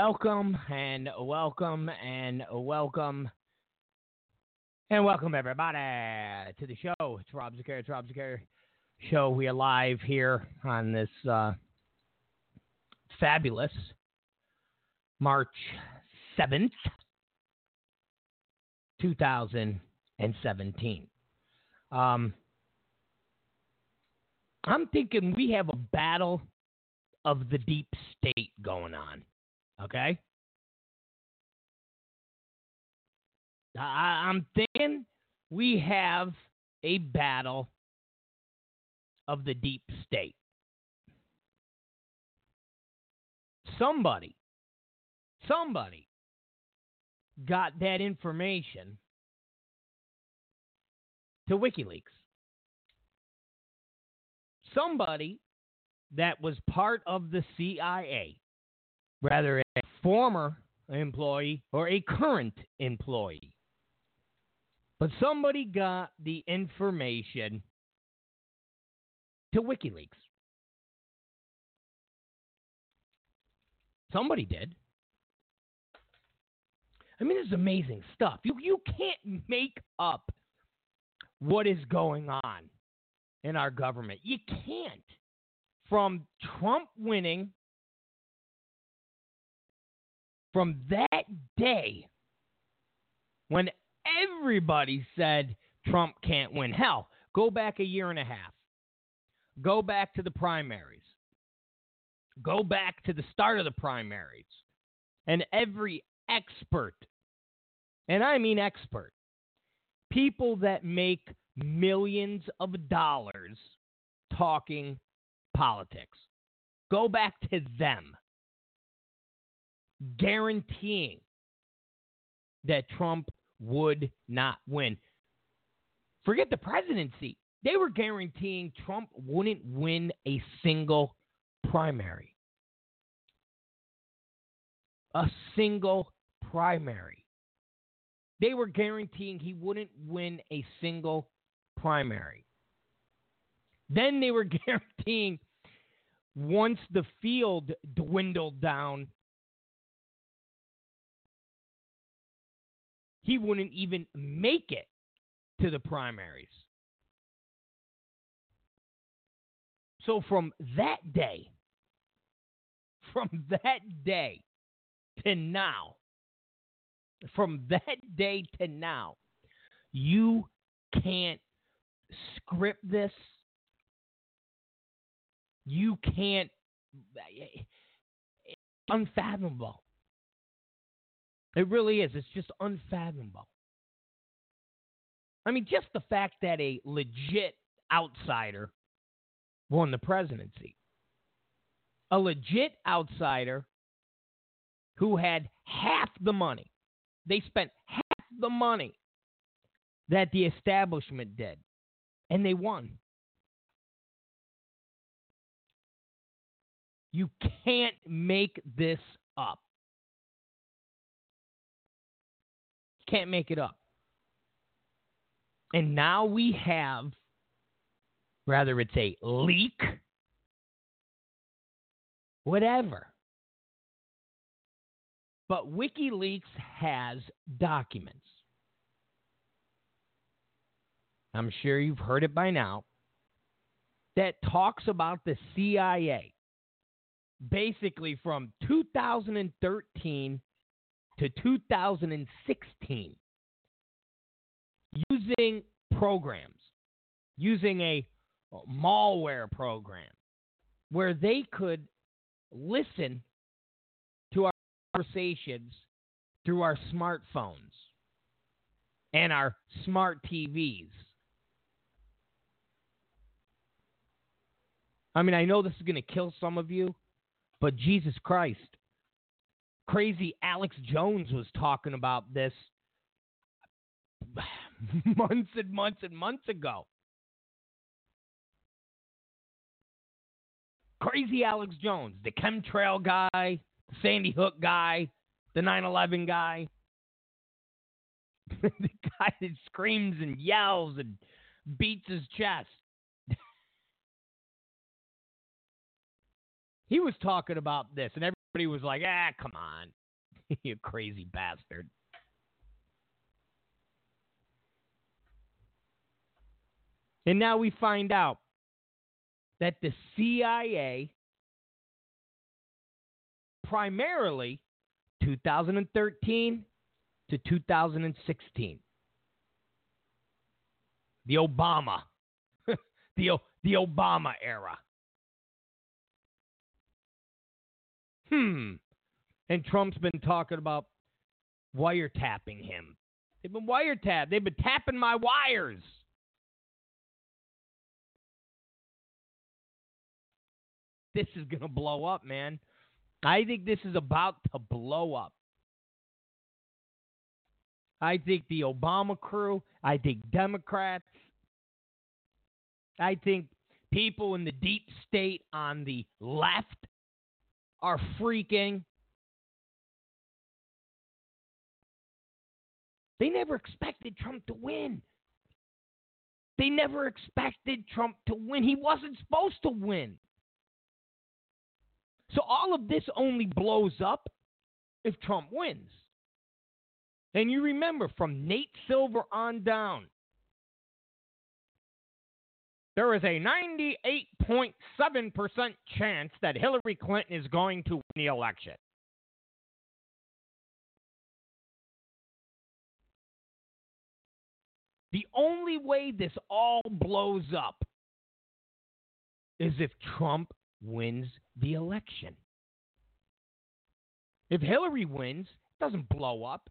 Welcome and welcome and welcome and welcome everybody to the show. It's Rob Zicari. It's Rob Zicari show. We are live here on this uh, fabulous March seventh, two thousand and seventeen. Um, I'm thinking we have a battle of the deep state going on. Okay? I, I'm thinking we have a battle of the deep state. Somebody, somebody got that information to WikiLeaks. Somebody that was part of the CIA, rather a former employee or a current employee. But somebody got the information to WikiLeaks. Somebody did. I mean, this is amazing stuff. You you can't make up what is going on in our government. You can't. From Trump winning, from that day when everybody said Trump can't win. Hell, go back a year and a half. Go back to the primaries. Go back to the start of the primaries. And every expert, and I mean expert, people that make millions of dollars talking politics, go back to them guaranteeing that Trump would not win. Forget the presidency. They were guaranteeing Trump wouldn't win a single primary. A single primary. They were guaranteeing he wouldn't win a single primary. Then they were guaranteeing once the field dwindled down, he wouldn't even make it to the primaries. So from that day, from that day to now, from that day to now, you can't script this. You can't. It's unfathomable. It really is. It's just unfathomable. I mean, just the fact that a legit outsider won the presidency, a legit outsider who had half the money, they spent half the money that the establishment did, and they won. You can't make this up. Can't make it up. And now we have, rather it's a leak, whatever. But WikiLeaks has documents. I'm sure you've heard it by now that talks about the CIA basically from 2013 to 2016 using programs, using a malware program where they could listen to our conversations through our smartphones and our smart TVs. I mean, I know this is going to kill some of you, but Jesus Christ. Crazy Alex Jones was talking about this months and months and months ago. Crazy Alex Jones, the chemtrail guy, the Sandy Hook guy, the 9 11 guy, the guy that screams and yells and beats his chest. he was talking about this, and everybody was like, ah, come on, you crazy bastard. And now we find out that the CIA, primarily 2013 to 2016, the Obama, the, the Obama era. Hmm. And Trump's been talking about wiretapping him. They've been wiretapped. They've been tapping my wires. this is going to blow up, man. I think this is about to blow up. I think the Obama crew, I think Democrats, I think people in the deep state on the left are freaking. They never expected Trump to win. They never expected Trump to win. He wasn't supposed to win. So all of this only blows up if Trump wins. And you remember from Nate Silver on down, there is a 98.7% chance that Hillary Clinton is going to win the election. The only way this all blows up is if Trump wins the election. If Hillary wins, it doesn't blow up.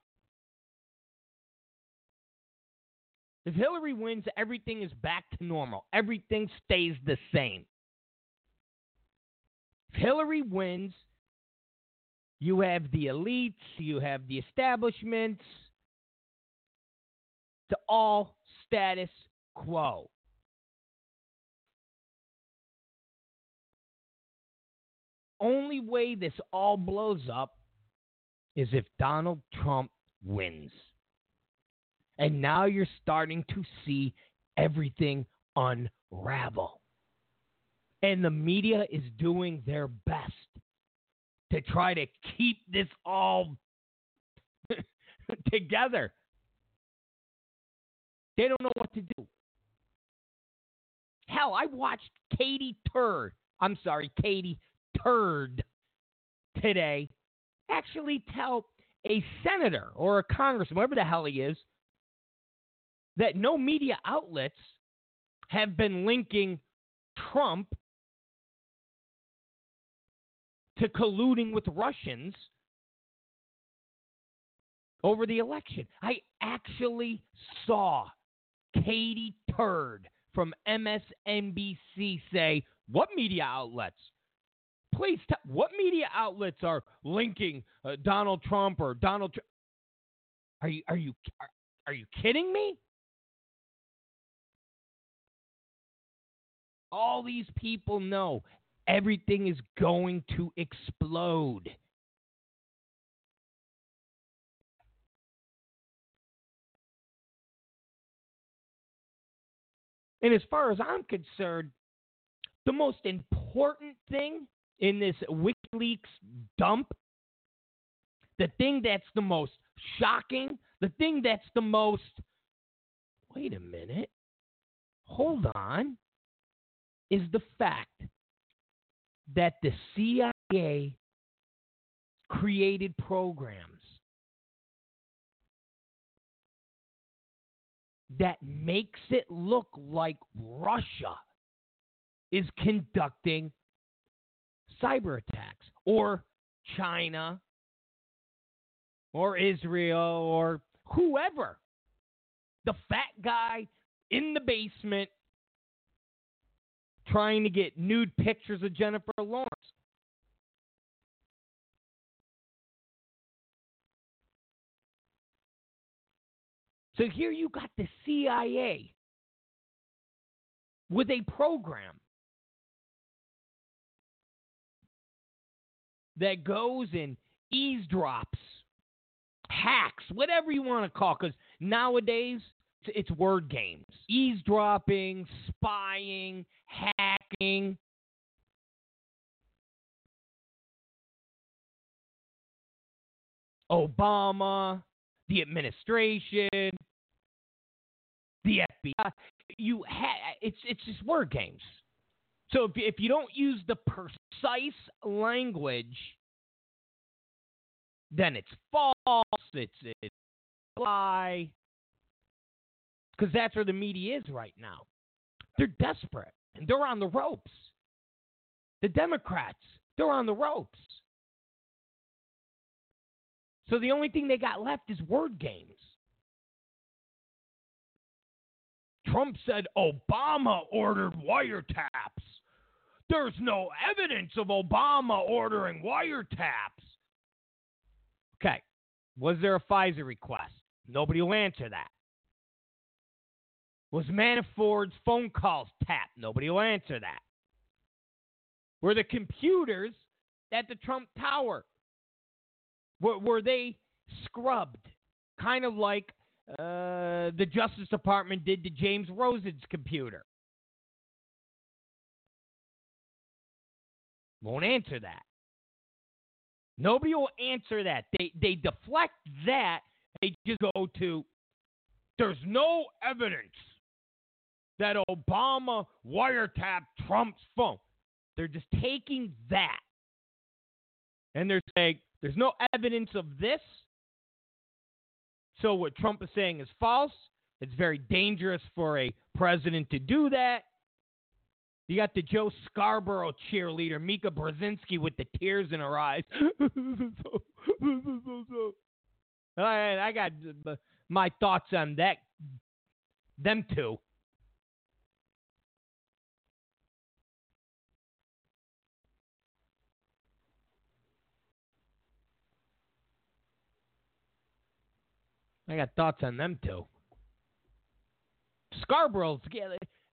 If Hillary wins, everything is back to normal. Everything stays the same. If Hillary wins, you have the elites, you have the establishments, to all status quo. only way this all blows up is if Donald Trump wins. And now you're starting to see everything unravel. And the media is doing their best to try to keep this all together. They don't know what to do. Hell, I watched Katie Tur. I'm sorry, Katie turd today actually tell a senator or a congressman, whatever the hell he is, that no media outlets have been linking Trump to colluding with Russians over the election. I actually saw Katie Turd from MSNBC say, What media outlets? Please, t- what media outlets are linking uh, Donald Trump or Donald? Tr- are you are you are, are you kidding me? All these people know everything is going to explode. And as far as I'm concerned, the most important thing in this WikiLeaks dump, the thing that's the most shocking, the thing that's the most, wait a minute, hold on, is the fact that the CIA created programs that makes it look like Russia is conducting cyber attacks or China or Israel or whoever. The fat guy in the basement trying to get nude pictures of Jennifer Lawrence. So here you got the CIA with a program that goes and eavesdrops, hacks, whatever you want to call it, because nowadays it's word games. Eavesdropping, spying, hacking. Obama, the administration, the FBI. You ha- it's it's just word games. So if if you don't use the precise language, then it's false. It's it's lie. Because that's where the media is right now. They're desperate and they're on the ropes. The Democrats, they're on the ropes. So the only thing they got left is word games. Trump said Obama ordered wiretaps. There's no evidence of Obama ordering wiretaps. Okay. Was there a FISA request? Nobody will answer that. Was Manafort's phone calls tapped? Nobody will answer that. Were the computers at the Trump Tower were, were they scrubbed? Kind of like uh, the Justice Department did to James Rosen's computer. Won't answer that. Nobody will answer that. They they deflect that. They just go to there's no evidence that Obama wiretapped Trump's phone. They're just taking that and they're saying there's no evidence of this. So what Trump is saying is false. It's very dangerous for a president to do that. You got the Joe Scarborough cheerleader, Mika Brzezinski, with the tears in her eyes. I, got my thoughts on that. Them two. I got thoughts on them too. Scarborough's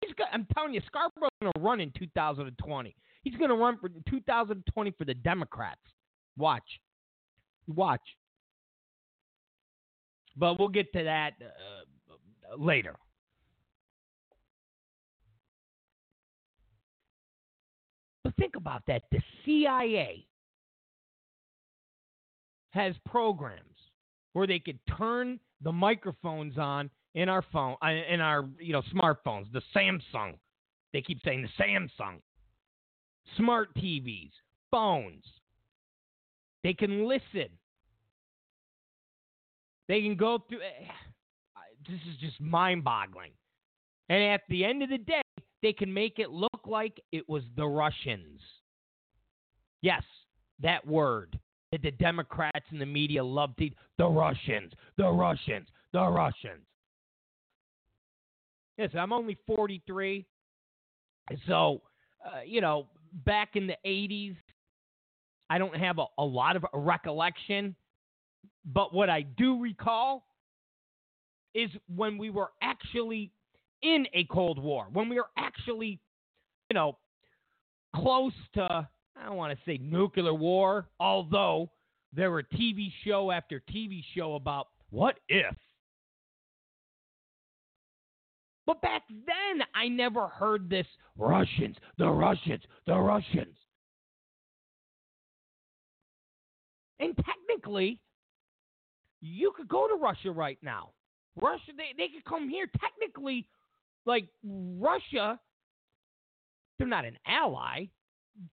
he's got, I'm telling you, Scarborough's to run in 2020. He's to run for 2020 for the Democrats. Watch, watch. But we'll get to that uh, later. But think about that. The CIA has programs where they could turn the microphones on in our phone, uh, in our you know smartphones, the Samsung. They keep saying the Samsung. Smart TVs, phones. They can listen. They can go through. Eh, this is just mind-boggling. And at the end of the day, they can make it look like it was the Russians. Yes, that word that the Democrats and the media love to the Russians, the Russians, the Russians. Yes, I'm only 43. So, uh, you know, back in the 80s, I don't have a, a lot of recollection. But what I do recall is when we were actually in a Cold War, when we were actually, you know, close to I don't want to say nuclear war, although there were TV show after TV show about what if. But back then, I never heard this Russians, the Russians, the Russians. And technically, you could go to Russia right now. Russia, they, they could come here. Technically, like Russia, they're not an ally,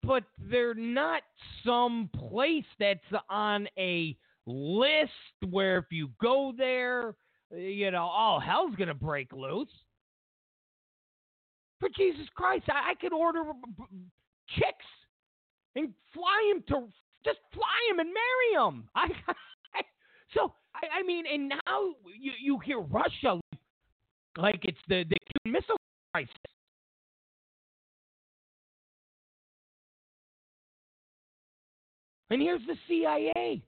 but they're not some place that's on a list where if you go there, you know, all hell's to break loose. For Jesus Christ, I, I could order chicks and fly him to just fly him and marry him. I, I so I, I mean, and now you you hear Russia like it's the the Cuban Missile Crisis. And here's the CIA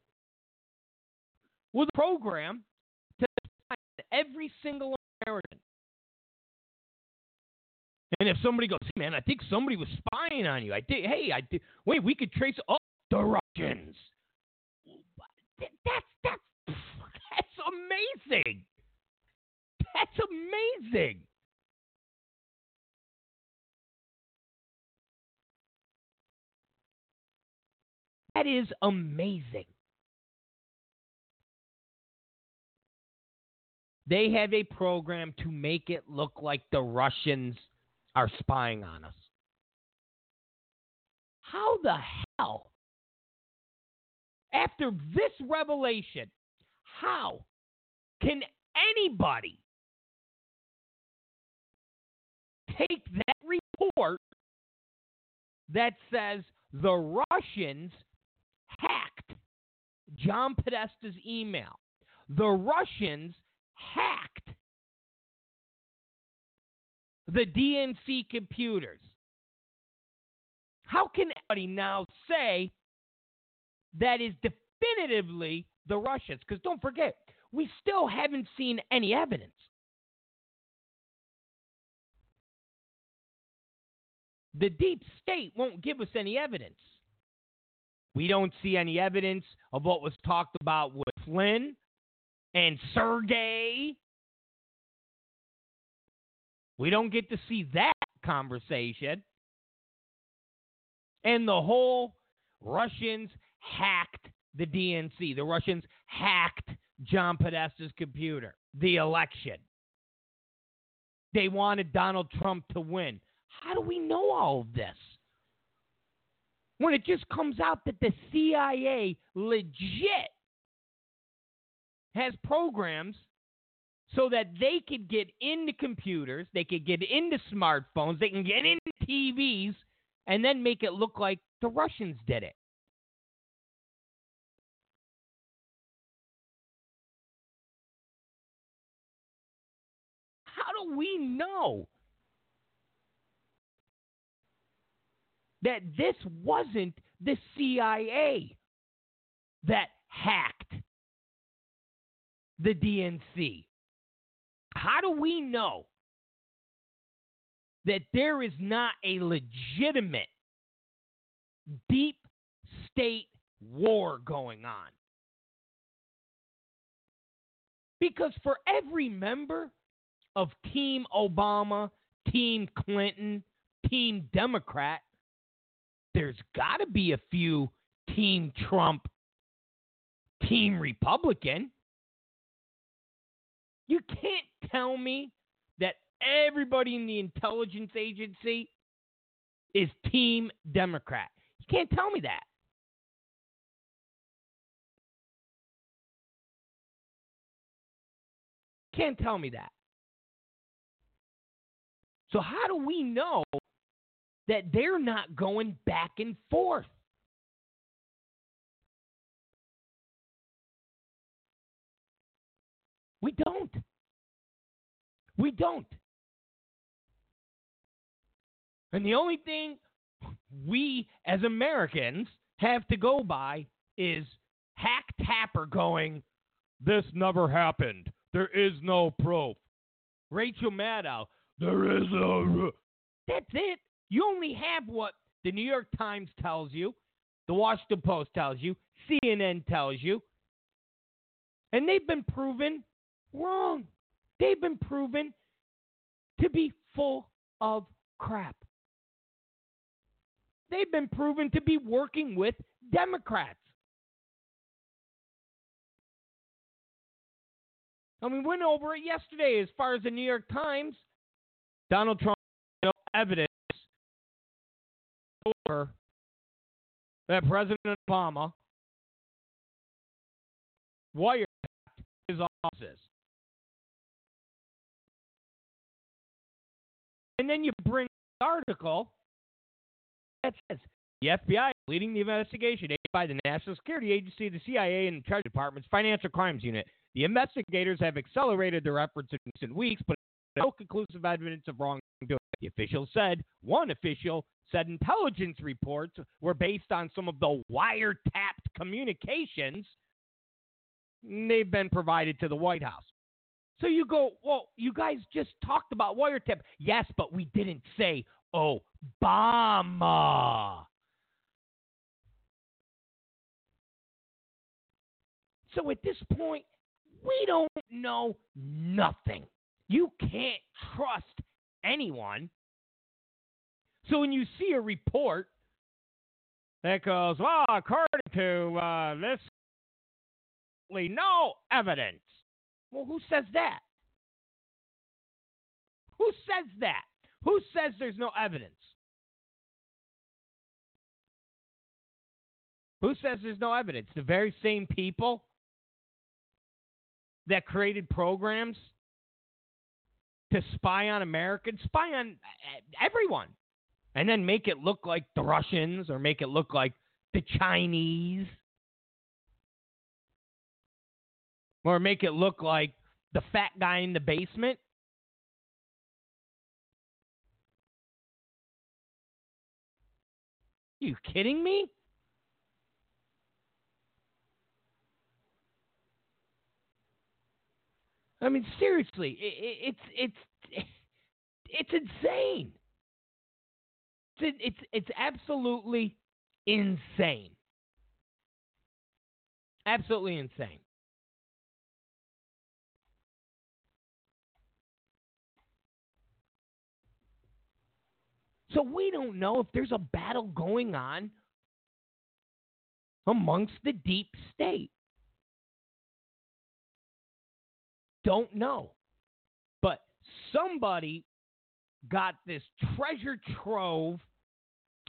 with a program to every single American. And if somebody goes, hey, man, I think somebody was spying on you. I think, hey, I think, wait, we could trace oh, the Russians. That's that's that's amazing. That's amazing. That is amazing. They have a program to make it look like the Russians are spying on us. How the hell, after this revelation, how can anybody take that report that says the Russians hacked John Podesta's email? The Russians hacked the DNC computers. How can anybody now say that is definitively the Russians? Because don't forget, we still haven't seen any evidence. The deep state won't give us any evidence. We don't see any evidence of what was talked about with Flynn and Sergey. We don't get to see that conversation. And the whole Russians hacked the DNC. The Russians hacked John Podesta's computer, the election. They wanted Donald Trump to win. How do we know all of this? When it just comes out that the CIA legit has programs so that they could get into computers, they could get into smartphones, they can get into TVs, and then make it look like the Russians did it. How do we know that this wasn't the CIA that hacked the DNC? How do we know that there is not a legitimate deep state war going on? Because for every member of Team Obama, Team Clinton, Team Democrat, there's got to be a few Team Trump, Team Republican. You can't tell me that everybody in the intelligence agency is Team Democrat. You can't tell me that. Can't tell me that. So, how do we know that they're not going back and forth? We don't. We don't. And the only thing we as Americans have to go by is Hack Tapper going, This never happened. There is no proof. Rachel Maddow, there is no. That's it. You only have what the New York Times tells you, the Washington Post tells you, CNN tells you. And they've been proven wrong. They've been proven to be full of crap. They've been proven to be working with Democrats. And we went over it yesterday as far as the New York Times. Donald Trump no evidence that President Obama wiretapped his offices. And then you bring the article that says the FBI is leading the investigation aided by the National Security Agency, the CIA, and the Treasury Department's Financial Crimes Unit. The investigators have accelerated their efforts in recent weeks, but no conclusive evidence of wrongdoing. The official said, one official said intelligence reports were based on some of the wiretapped communications they've been provided to the White House. So you go, well, you guys just talked about wiretap. Yes, but we didn't say Obama. So at this point, we don't know nothing. You can't trust anyone. So when you see a report that goes, well, according to uh, this, no evidence. Well, who says that? Who says that? Who says there's no evidence? Who says there's no evidence? The very same people that created programs to spy on Americans, spy on eh, everyone, and then make it look like the Russians or make it look like the Chinese or make it look like the fat guy in the basement. You kidding me? I mean, seriously, it, it's it's it's insane. It's it's it's absolutely insane. Absolutely insane. So we don't know if there's a battle going on amongst the deep state. Don't know. But somebody got this treasure trove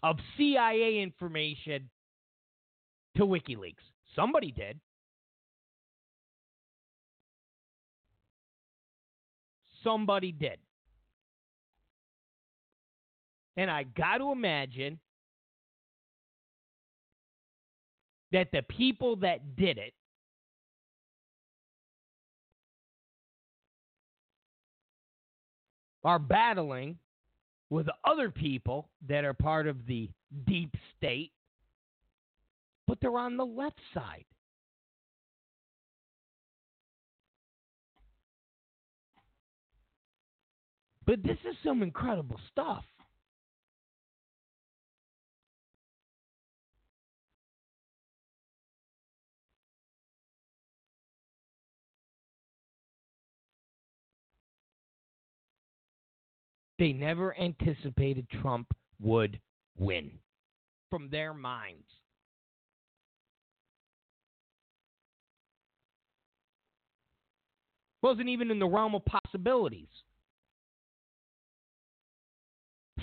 of CIA information to WikiLeaks. Somebody did. Somebody did. And I got to imagine that the people that did it are battling with other people that are part of the deep state, but they're on the left side. But this is some incredible stuff. They never anticipated Trump would win from their minds. Wasn't even in the realm of possibilities.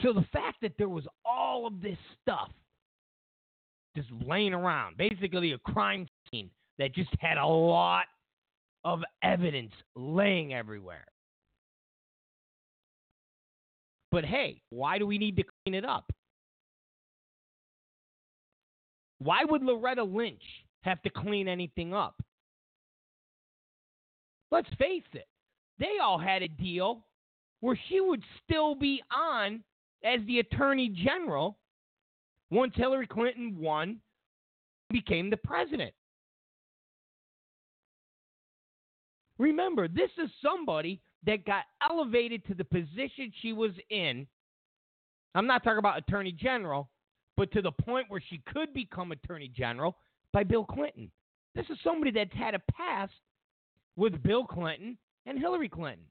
So the fact that there was all of this stuff just laying around, basically a crime scene that just had a lot of evidence laying everywhere. But hey, why do we need to clean it up? Why would Loretta Lynch have to clean anything up? Let's face it, they all had a deal where she would still be on as the attorney general once Hillary Clinton won became the president. Remember, this is somebody that got elevated to the position she was in. I'm not talking about attorney general, but to the point where she could become attorney general by Bill Clinton. This is somebody that's had a past with Bill Clinton and Hillary Clinton.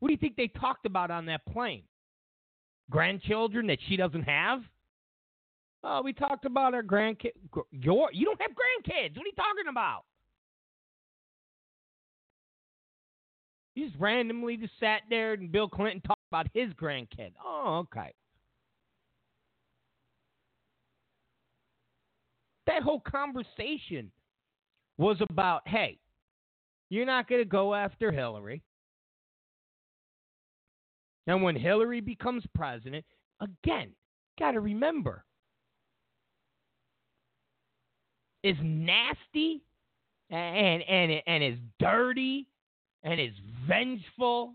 What do you think they talked about on that plane? Grandchildren that she doesn't have? Oh, we talked about our grandkids. Your, you don't have grandkids. What are you talking about? He just randomly just sat there and Bill Clinton talked about his grandkid. Oh, okay. That whole conversation was about, hey, you're not going to go after Hillary. And when Hillary becomes president, again, got to remember, as nasty and and and as dirty and as vengeful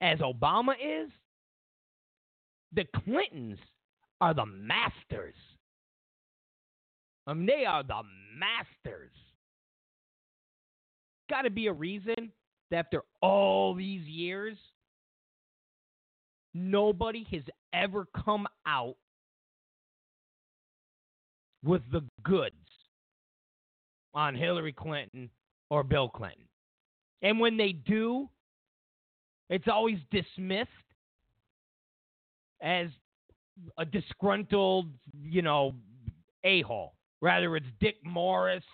as Obama is, the Clintons are the masters. I mean, they are the masters. Got to be a reason that after all these years, nobody has ever come out with the goods on Hillary Clinton or Bill Clinton. And when they do, it's always dismissed as a disgruntled, you know, a hole. Rather, it's Dick Morris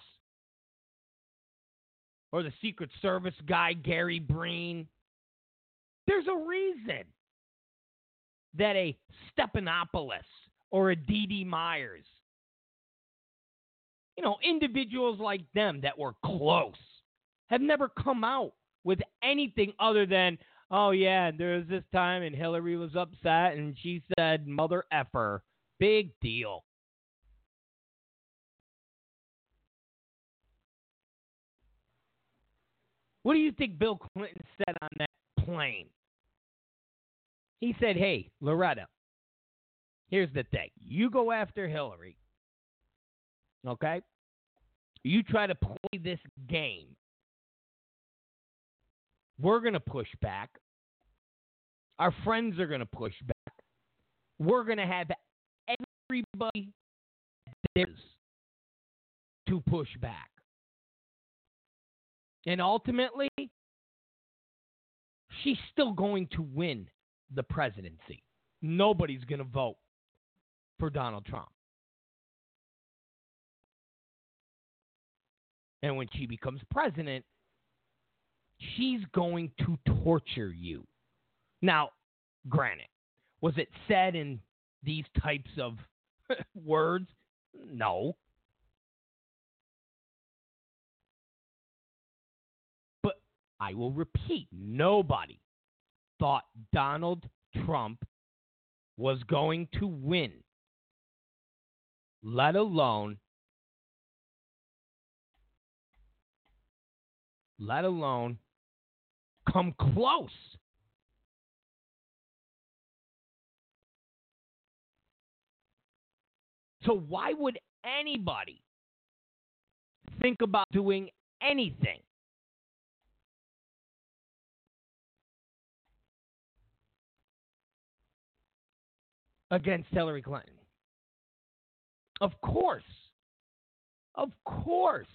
or the Secret Service guy, Gary Byrne. There's a reason that a Stephanopoulos or a Dee Dee Myers, you know, individuals like them that were close, have never come out with anything other than, oh, yeah, there was this time and Hillary was upset and she said, mother effer. Big deal. What do you think Bill Clinton said on that plane? He said, Hey, Loretta, here's the thing. You go after Hillary, okay? You try to play this game. We're going to push back. Our friends are going to push back. We're going to have everybody there to push back. And ultimately, she's still going to win the presidency. Nobody's going to vote for Donald Trump. And when she becomes president, she's going to torture you. Now, granted, was it said in these types of words? No. But I will repeat nobody thought Donald Trump was going to win, let alone let alone come close. So why would anybody think about doing anything against Hillary Clinton. Of course. Of course.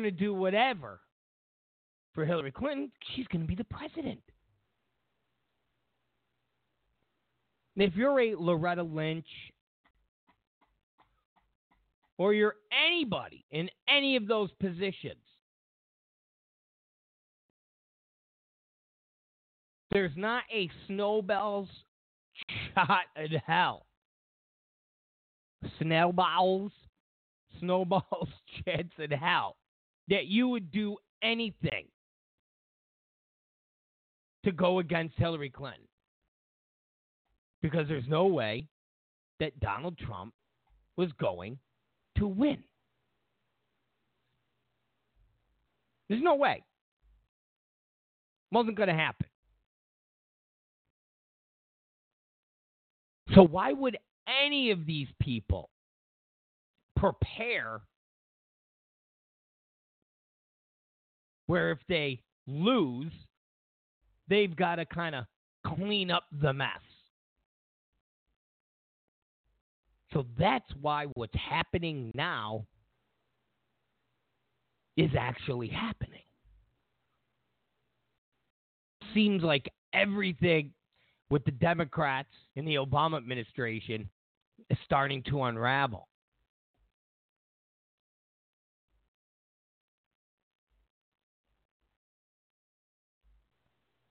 Going to do whatever for Hillary Clinton. She's going to be the president. If you're a Loretta Lynch or you're anybody in any of those positions, There's not a snowball's shot in hell. Snowballs, snowballs chance in hell that you would do anything to go against Hillary Clinton. Because there's no way that Donald Trump was going to win. There's no way. Wasn't going to happen. So why would any of these people prepare where if they lose, they've got to kind of clean up the mess? So that's why what's happening now is actually happening. Seems like everything with the Democrats in the Obama administration is starting to unravel.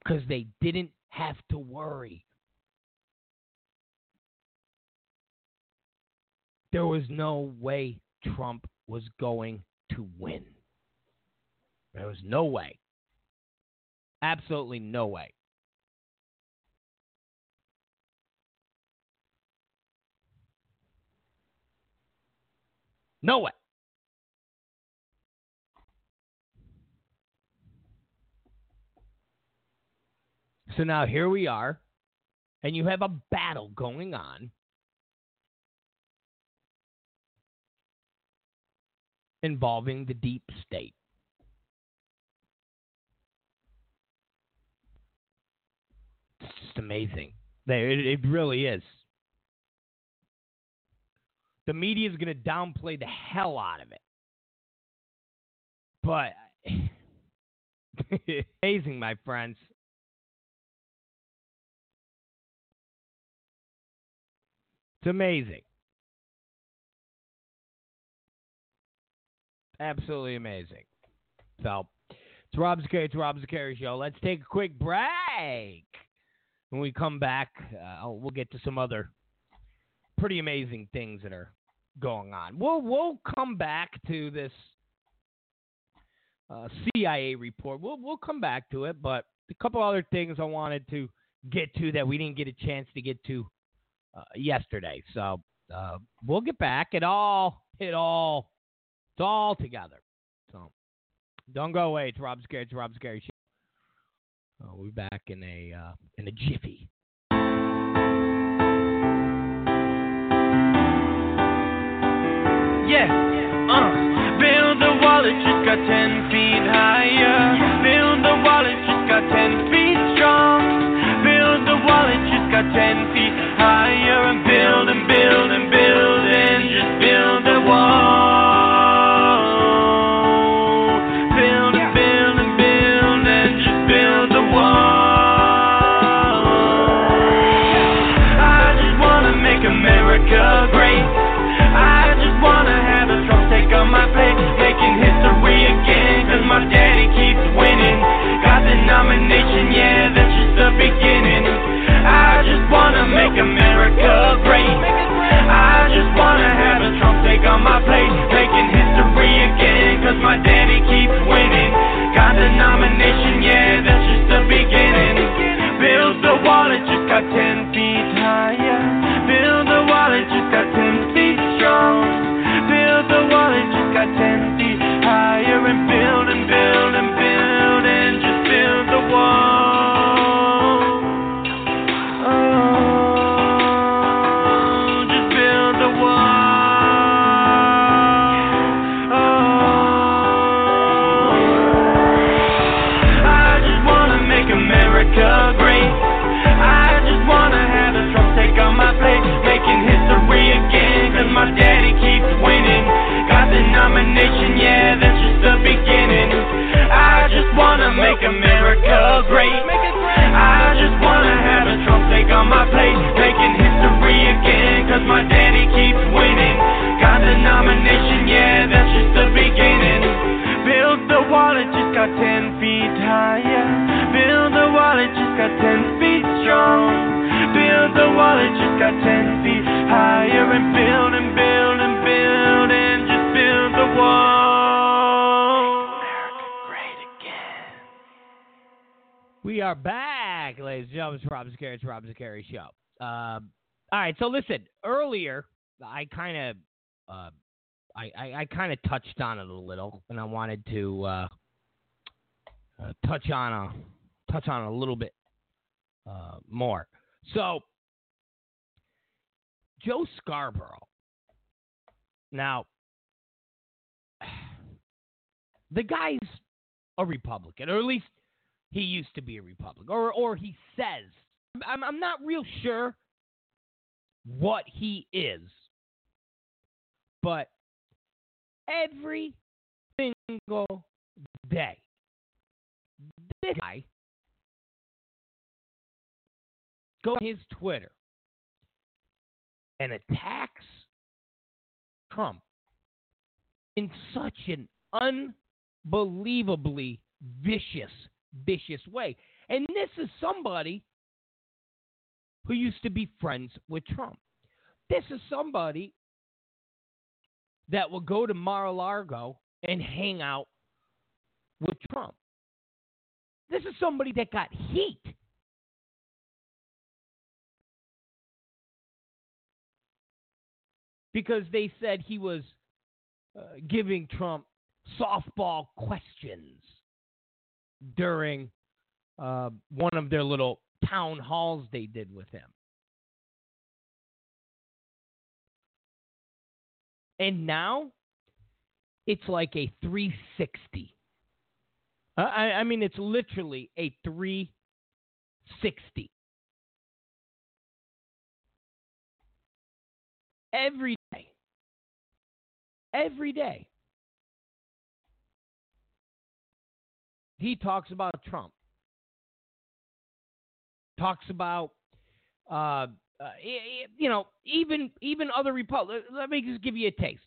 Because they didn't have to worry. There was no way Trump was going to win. There was no way. Absolutely no way. No way. So now here we are, and you have a battle going on. Involving the deep state. It's just amazing. It, it really is. The media is going to downplay the hell out of it. But amazing, my friends. It's amazing. Absolutely amazing. So, it's Rob Zicari, it's Rob Zicari Show. Let's take a quick break. When we come back, uh, we'll get to some other pretty amazing things that are going on. We'll we'll come back to this uh, CIA report. We'll we'll come back to it, but a couple other things I wanted to get to that we didn't get a chance to get to yesterday. So uh, we'll get back. It all it all it's all together. So don't go away. It's Rob Zicari. It's Rob Zicari Show. Uh, we'll be back in a uh, in a jiffy. Yeah, uh, build the wall, it just got 10 feet higher. Build the wall, it just got 10 feet strong. Build the wall, it just got 10 feet higher. Cause my daddy keeps winning. Got the nomination, yeah, that's just the beginning. Build the wall, it just got 10 my daddy keeps winning. Got the nomination, yeah, that's just the beginning. Build the wall, it just got 10 feet higher. Build the wall, it just got 10 feet strong. Build the wall, it just got 10 feet higher. And build and build and build and just build the wall. We are back, ladies and gentlemen. It's Rob Zicari. It's Rob Zicari Show. Um, all right, so listen. Earlier, I kind of, uh, I, I, I kind of touched on it a little, and I wanted to uh, uh, touch on a touch on a little bit uh, more. So, Joe Scarborough. Now, the guy's a Republican, or at least he used to be a Republican, or or he says. I'm I'm not real sure what he is, but every single day, this guy goes on his Twitter and attacks Trump in such an unbelievably vicious, vicious way. And this is somebody who used to be friends with Trump. This is somebody that will go to Mar-a-Lago and hang out with Trump. This is somebody that got heat. Because they said he was uh, giving Trump softball questions during uh, one of their little town halls they did with him. And now it's like a 360. I, I mean, it's literally a 360. Every day. Every day. He talks about Trump. Talks about, uh, uh, you know, even even other Republicans. Let me just give you a taste.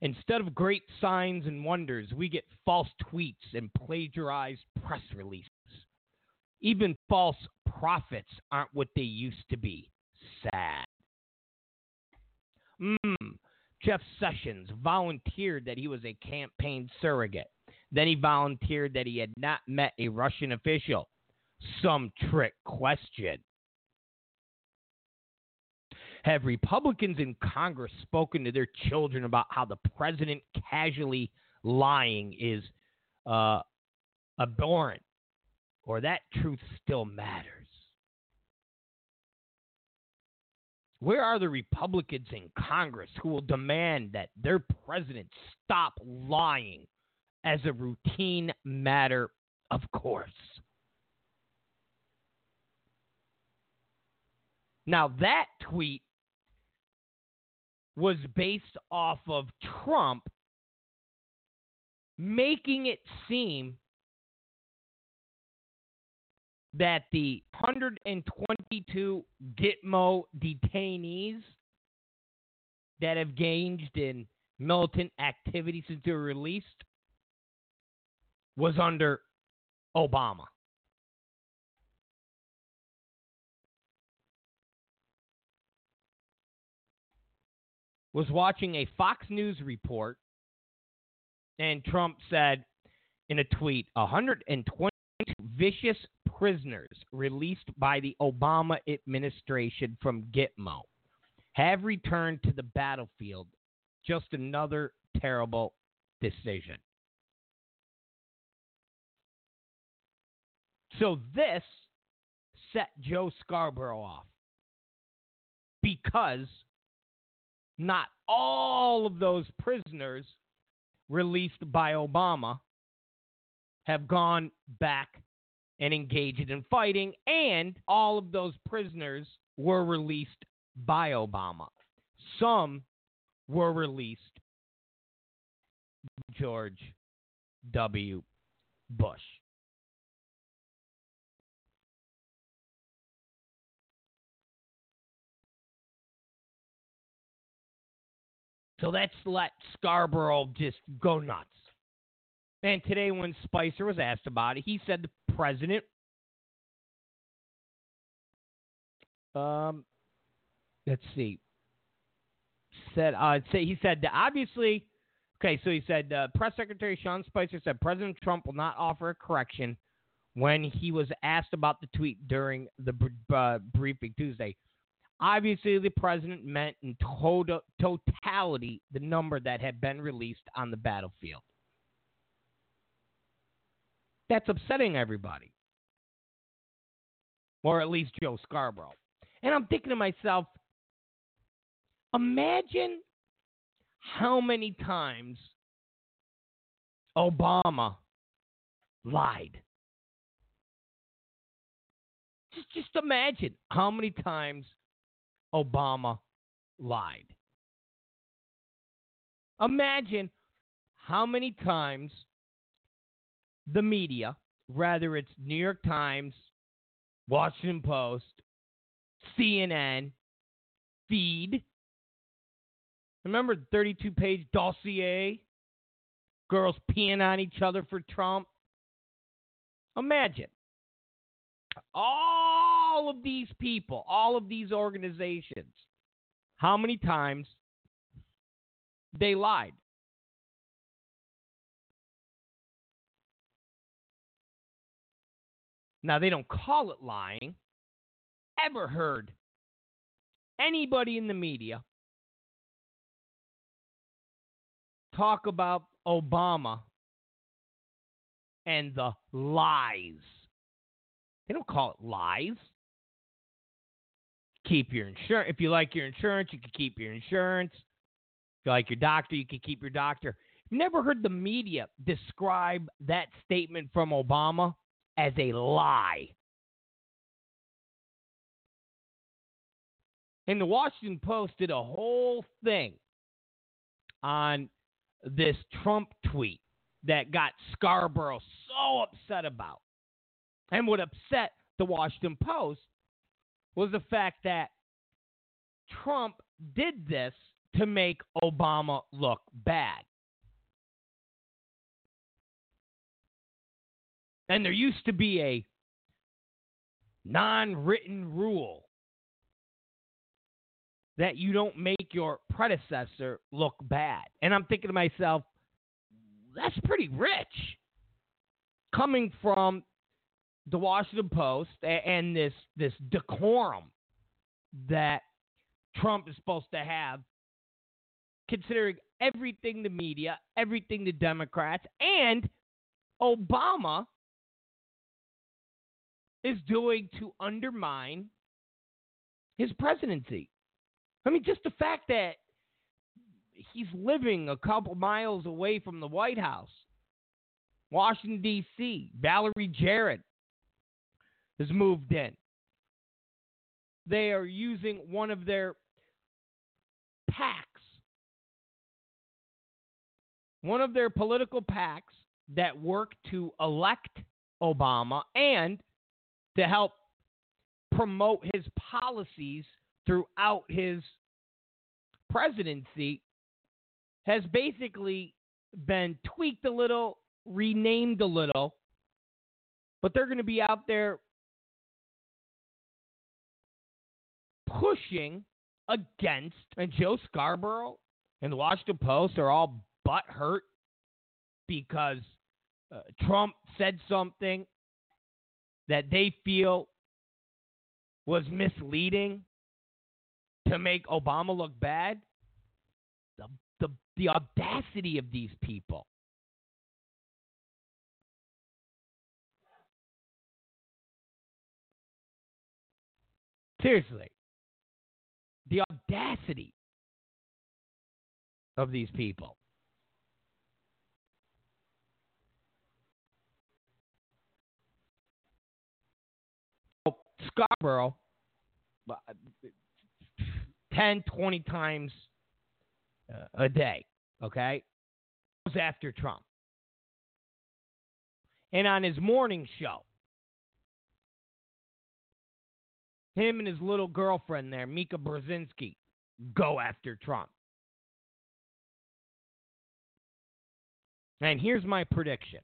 Instead of great signs and wonders, we get false tweets and plagiarized press releases. Even false prophets aren't what they used to be. Sad. Mm. Jeff Sessions volunteered that he was a campaign surrogate. Then he volunteered that he had not met a Russian official. Some trick question. Have Republicans in Congress spoken to their children about how the president casually lying is uh, abhorrent or that truth still matters? Where are the Republicans in Congress who will demand that their president stop lying as a routine matter of course? Now, that tweet was based off of Trump making it seem that the 122 Gitmo detainees that have engaged in militant activity since they were released was under Obama. Was watching a Fox News report, and Trump said in a tweet 120 vicious prisoners released by the Obama administration from Gitmo have returned to the battlefield. Just another terrible decision. So this set Joe Scarborough off because not all of those prisoners released by Obama have gone back and engaged in fighting, and all of those prisoners were released by Obama. Some were released George W. Bush. So let's let Scarborough just go nuts. And today, when Spicer was asked about it, he said the president, um, let's see, said, uh, say he said obviously, okay, so he said uh, press secretary Sean Spicer said President Trump will not offer a correction when he was asked about the tweet during the uh, briefing Tuesday. Obviously, the president meant in total, totality the number that had been released on the battlefield. That's upsetting everybody, or at least Joe Scarborough. And I'm thinking to myself, imagine how many times Obama lied. Just, just imagine how many times Obama lied. Imagine how many times the media, whether it's New York Times, Washington Post, CNN, Feed, remember the 32 page dossier? Girls peeing on each other for Trump. Imagine all of these people, all of these organizations, how many times they lied. Now, they don't call it lying. Ever heard anybody in the media talk about Obama and the lies? They don't call it lies. Keep your insurance. If you like your insurance, you can keep your insurance. If you like your doctor, you can keep your doctor. Never heard the media describe that statement from Obama as a lie. And the Washington Post did a whole thing on this Trump tweet that got Scarborough so upset about. And what upset the Washington Post was the fact that Trump did this to make Obama look bad. And there used to be a non written rule that you don't make your predecessor look bad. And I'm thinking to myself, that's pretty rich coming from the Washington Post and this this decorum that Trump is supposed to have, considering everything the media, everything the Democrats, and Obama is doing to undermine his presidency. I mean, just the fact that he's living a couple miles away from the White House, Washington, D.C., Valerie Jarrett has moved in. They are using one of their packs, one of their political packs that work to elect Obama and to help promote his policies throughout his presidency has basically been tweaked a little, renamed a little, but they're going to be out there pushing against, and Joe Scarborough and the Washington Post are all butt hurt because uh, Trump said something that they feel was misleading to make Obama look bad. The, the, the audacity of these people. Seriously the audacity of these people. Scarborough, uh, 10, 20 times uh, a day, okay, was after Trump. And on his morning show, him and his little girlfriend there, Mika Brzezinski, go after Trump. And here's my prediction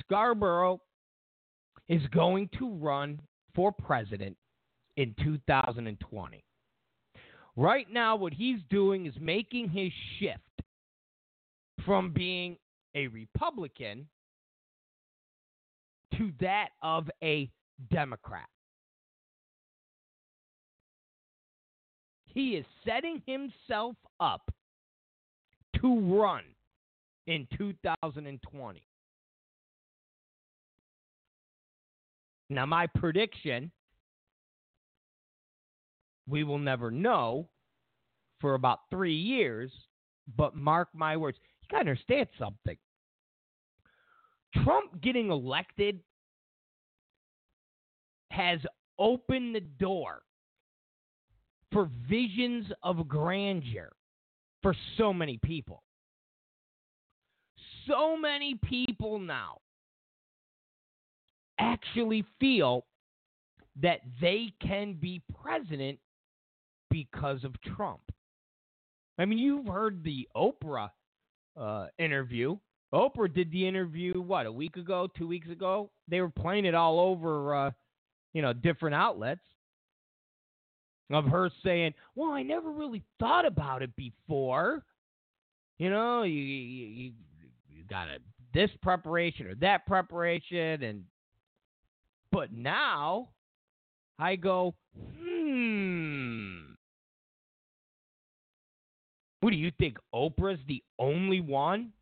Scarborough is going to run for president in 2020. Right now, what he's doing is making his shift from being a Republican to that of a Democrat. He is setting himself up to run in 2020. Now, my prediction we will never know for about three years, but mark my words. You got to understand something. Trump getting elected has opened the door for visions of grandeur for so many people. So many people now actually feel that they can be president because of Trump. I mean, you've heard the Oprah uh, interview Oprah did the interview what a week ago, two weeks ago. They were playing it all over, uh, you know, different outlets of her saying, "Well, I never really thought about it before. You know, you you, you, got a this preparation or that preparation, and but now I go, hmm." What do you think? Oprah's the only one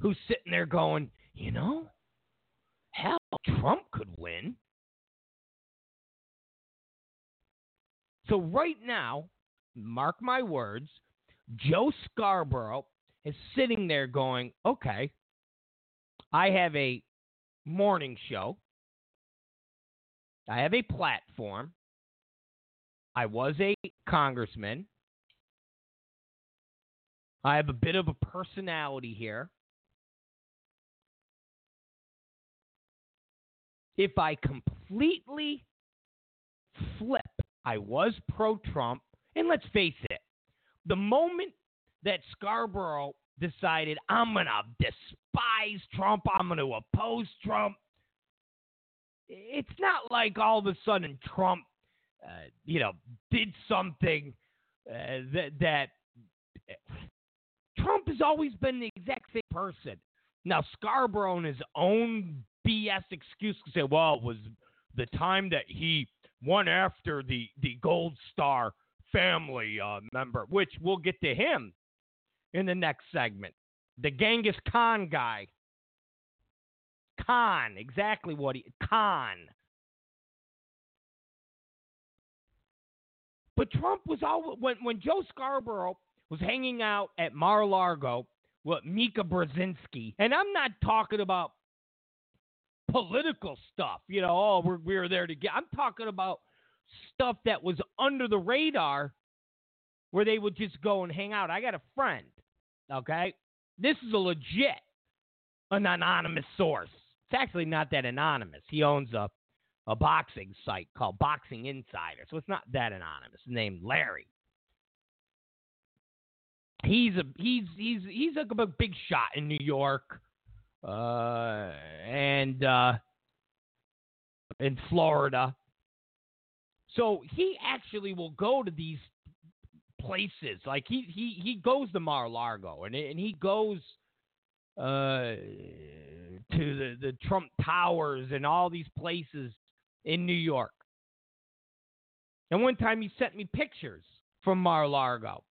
who's sitting there going, you know, hell, Trump could win. So right now, mark my words, Joe Scarborough is sitting there going, okay, I have a morning show. I have a platform. I was a congressman. I have a bit of a personality here. If I completely flip I was pro Trump. And let's face it, the moment that Scarborough decided, I'm going to despise Trump, I'm going to oppose Trump, it's not like all of a sudden Trump, uh, you know, did something uh, that, that Trump has always been the exact same person. Now, Scarborough, in his own BS excuse, could say, well, it was the time that he one after the the Gold Star family uh, member, which we'll get to him in the next segment. The Genghis Khan guy. Khan, exactly what he Khan. But Trump was all when when Joe Scarborough was hanging out at Mar-a-Lago with Mika Brzezinski, and I'm not talking about political stuff. You know, oh, we're, we were there to get. I'm talking about stuff that was under the radar where they would just go and hang out. I got a friend, okay? This is a legit, an anonymous source. It's actually not that anonymous. He owns a, a boxing site called Boxing Insider, so it's not that anonymous. Named Larry. He's a he's he's he's like a big shot in New York and uh, in Florida. So he actually will go to these places. Like he he he goes to Mar-a-Lago and and he goes uh, to the the Trump Towers and all these places in New York. And one time he sent me pictures from Mar-a-Lago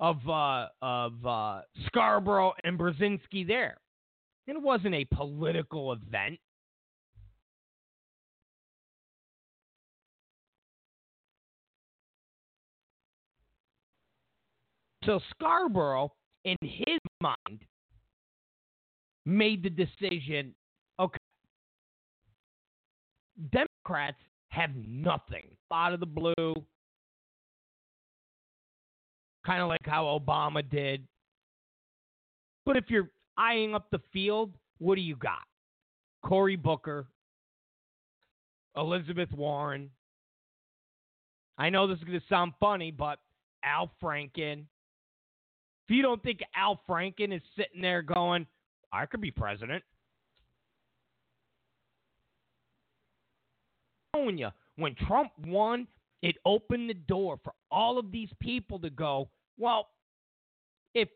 of uh, of uh, Scarborough and Brzezinski there. It wasn't a political event. So Scarborough, in his mind, made the decision okay, Democrats have nothing out of the blue, kind of like how Obama did. But if you're eyeing up the field, what do you got? Cory Booker, Elizabeth Warren. I know this is going to sound funny, but Al Franken. If you don't think Al Franken is sitting there going, I could be president. Telling you, when Trump won, it opened the door for all of these people to go, well, if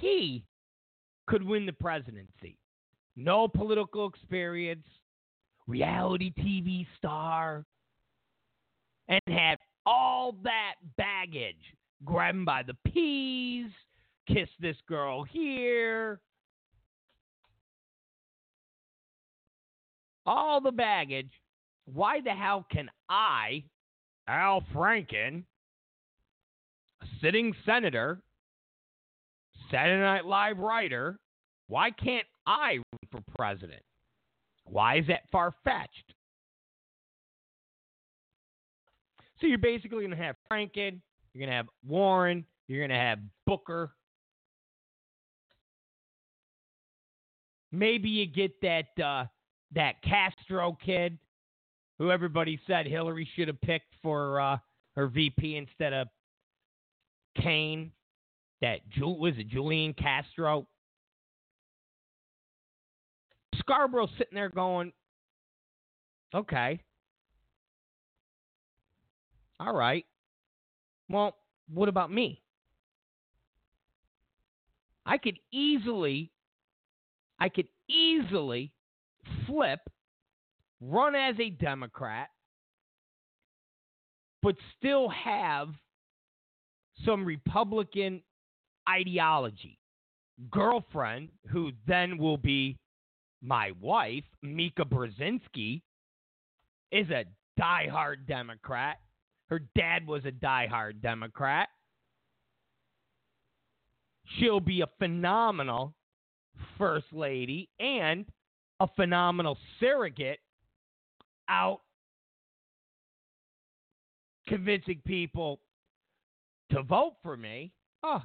he could win the presidency. No political experience, reality TV star, and had all that baggage. Grab him by the peas, kiss this girl here. All the baggage. Why the hell can I, Al Franken, a sitting senator, Saturday Night Live writer, why can't I run for president? Why is that far fetched? So you're basically going to have Franken, you're going to have Warren, you're going to have Booker. Maybe you get that uh, that Castro kid, who everybody said Hillary should have picked for uh, her VP instead of Kaine that was it Julian Castro? Scarborough sitting there going, okay. All right. Well, what about me? I could easily, I could easily flip, run as a Democrat, but still have some Republican ideology. Girlfriend, who then will be my wife, Mika Brzezinski, is a diehard Democrat. Her dad was a diehard Democrat. She'll be a phenomenal first lady and a phenomenal surrogate out convincing people to vote for me. Oh,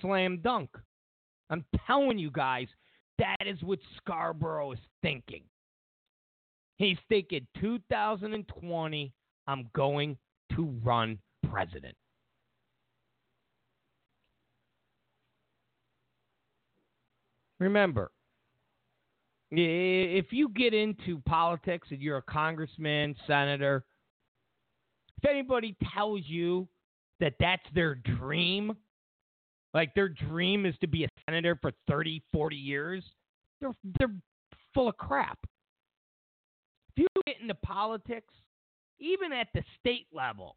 slam dunk. I'm telling you guys, that is what Scarborough is thinking. He's thinking 2020, I'm going to run president. Remember, if you get into politics and you're a congressman, senator, if anybody tells you that that's their dream, like their dream is to be a senator for 30, 40 years, they're, they're full of crap. If you get into politics, even at the state level,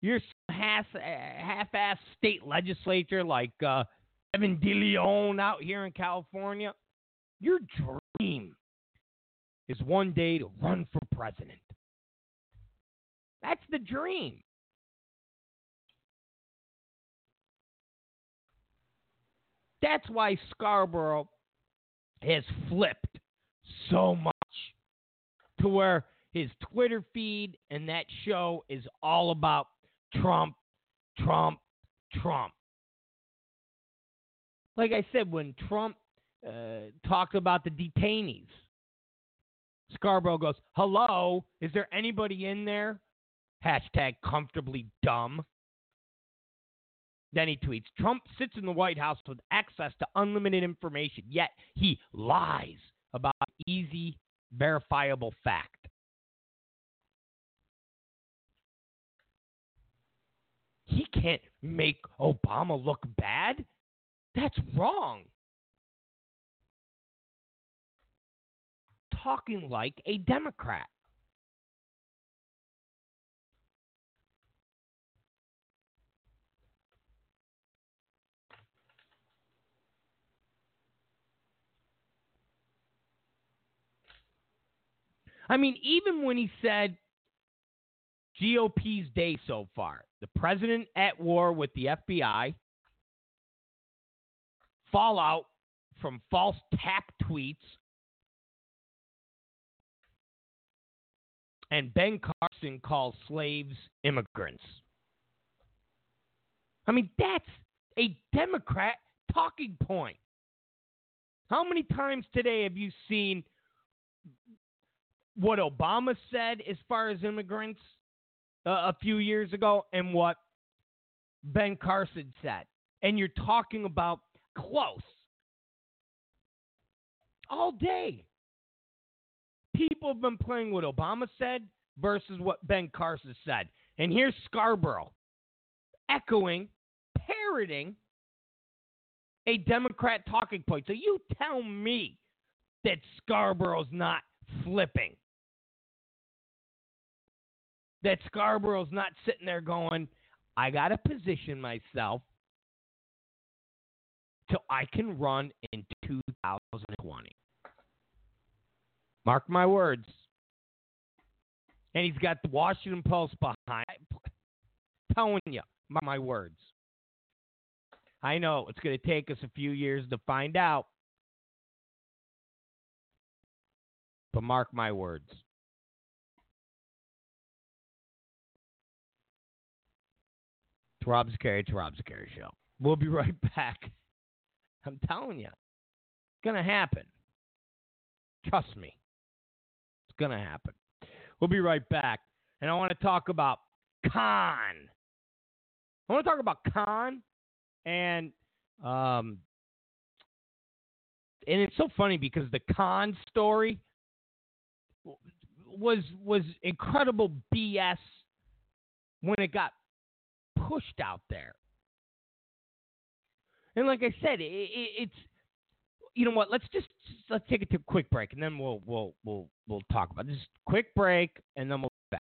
you're half half-ass state legislature like uh, Kevin de León out here in California. Your dream is one day to run for president. That's the dream. That's why Scarborough has flipped so much to where his Twitter feed and that show is all about Trump, Trump, Trump. Like I said, when Trump uh, talked about the detainees, Scarborough goes, Hello, is there anybody in there? Hashtag comfortably dumb. Then he tweets Trump sits in the White House with access to unlimited information, yet he lies about easy, verifiable fact. He can't make Obama look bad. That's wrong. Talking like a Democrat. I mean, even when he said GOP's day so far, the president at war with the FBI, fallout from false tap tweets, and Ben Carson calls slaves immigrants. I mean, that's a Democrat talking point. How many times today have you seen what Obama said as far as immigrants uh, a few years ago and what Ben Carson said? And you're talking about close all day. People have been playing what Obama said versus what Ben Carson said. And here's Scarborough echoing, parroting a Democrat talking point. So you tell me that Scarborough's not flipping. That Scarborough's not sitting there going, I got to position myself so I can run in 2020. Mark my words. And he's got the Washington Post behind. telling you, mark my words. I know it's going to take us a few years to find out. But mark my words. It's Rob Zicari. It's Rob Zicari Show. We'll be right back. I'm telling you, it's going to happen. Trust me. It's going to happen. We'll be right back. And I want to talk about Khan. I want to talk about Khan and um, and it's so funny because the Khan story was was incredible BS when it got pushed out there. And like I said, it, it, it's you know what? Let's just let's take it to a quick break, and then we'll we'll we'll we'll talk about this. Quick break, and then we'll back.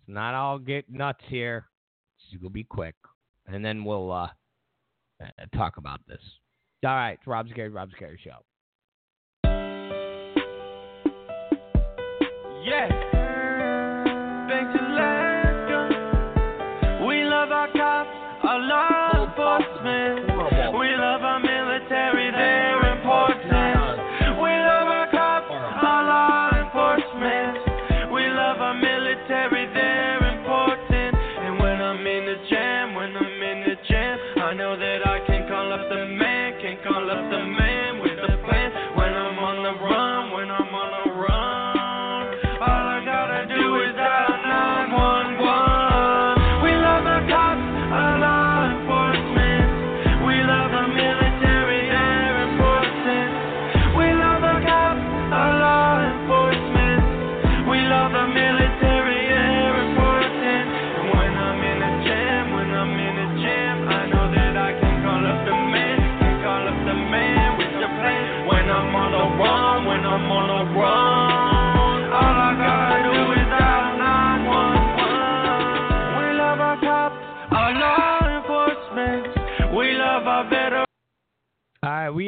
It's not all get nuts here. It's gonna be quick, and then we'll uh, uh, talk about this. All right, it's Rob Zicari, Rob Zicari Show. Yeah.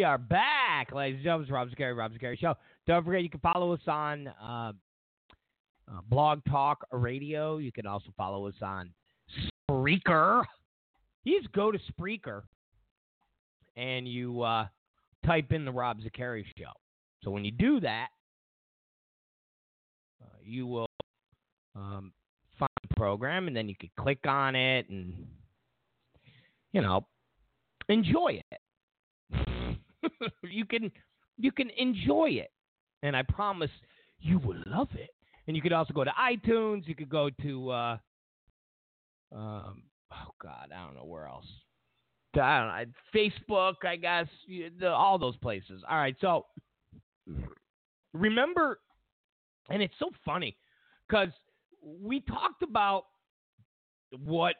Are back, ladies and gentlemen. It's Rob Zicari, Rob Zicari Show. Don't forget, you can follow us on uh, uh, Blog Talk Radio. You can also follow us on Spreaker. You just go to Spreaker and you uh, type in the Rob Zicari Show. So when you do that, uh, you will um, find the program, and then you can click on it and, you know, enjoy it. you can you can enjoy it, and I promise you will love it. And you could also go to iTunes. You could go to uh, um, oh God, I don't know where else. I don't know, Facebook, I guess, the, all those places. All right, so remember, and it's so funny because we talked about what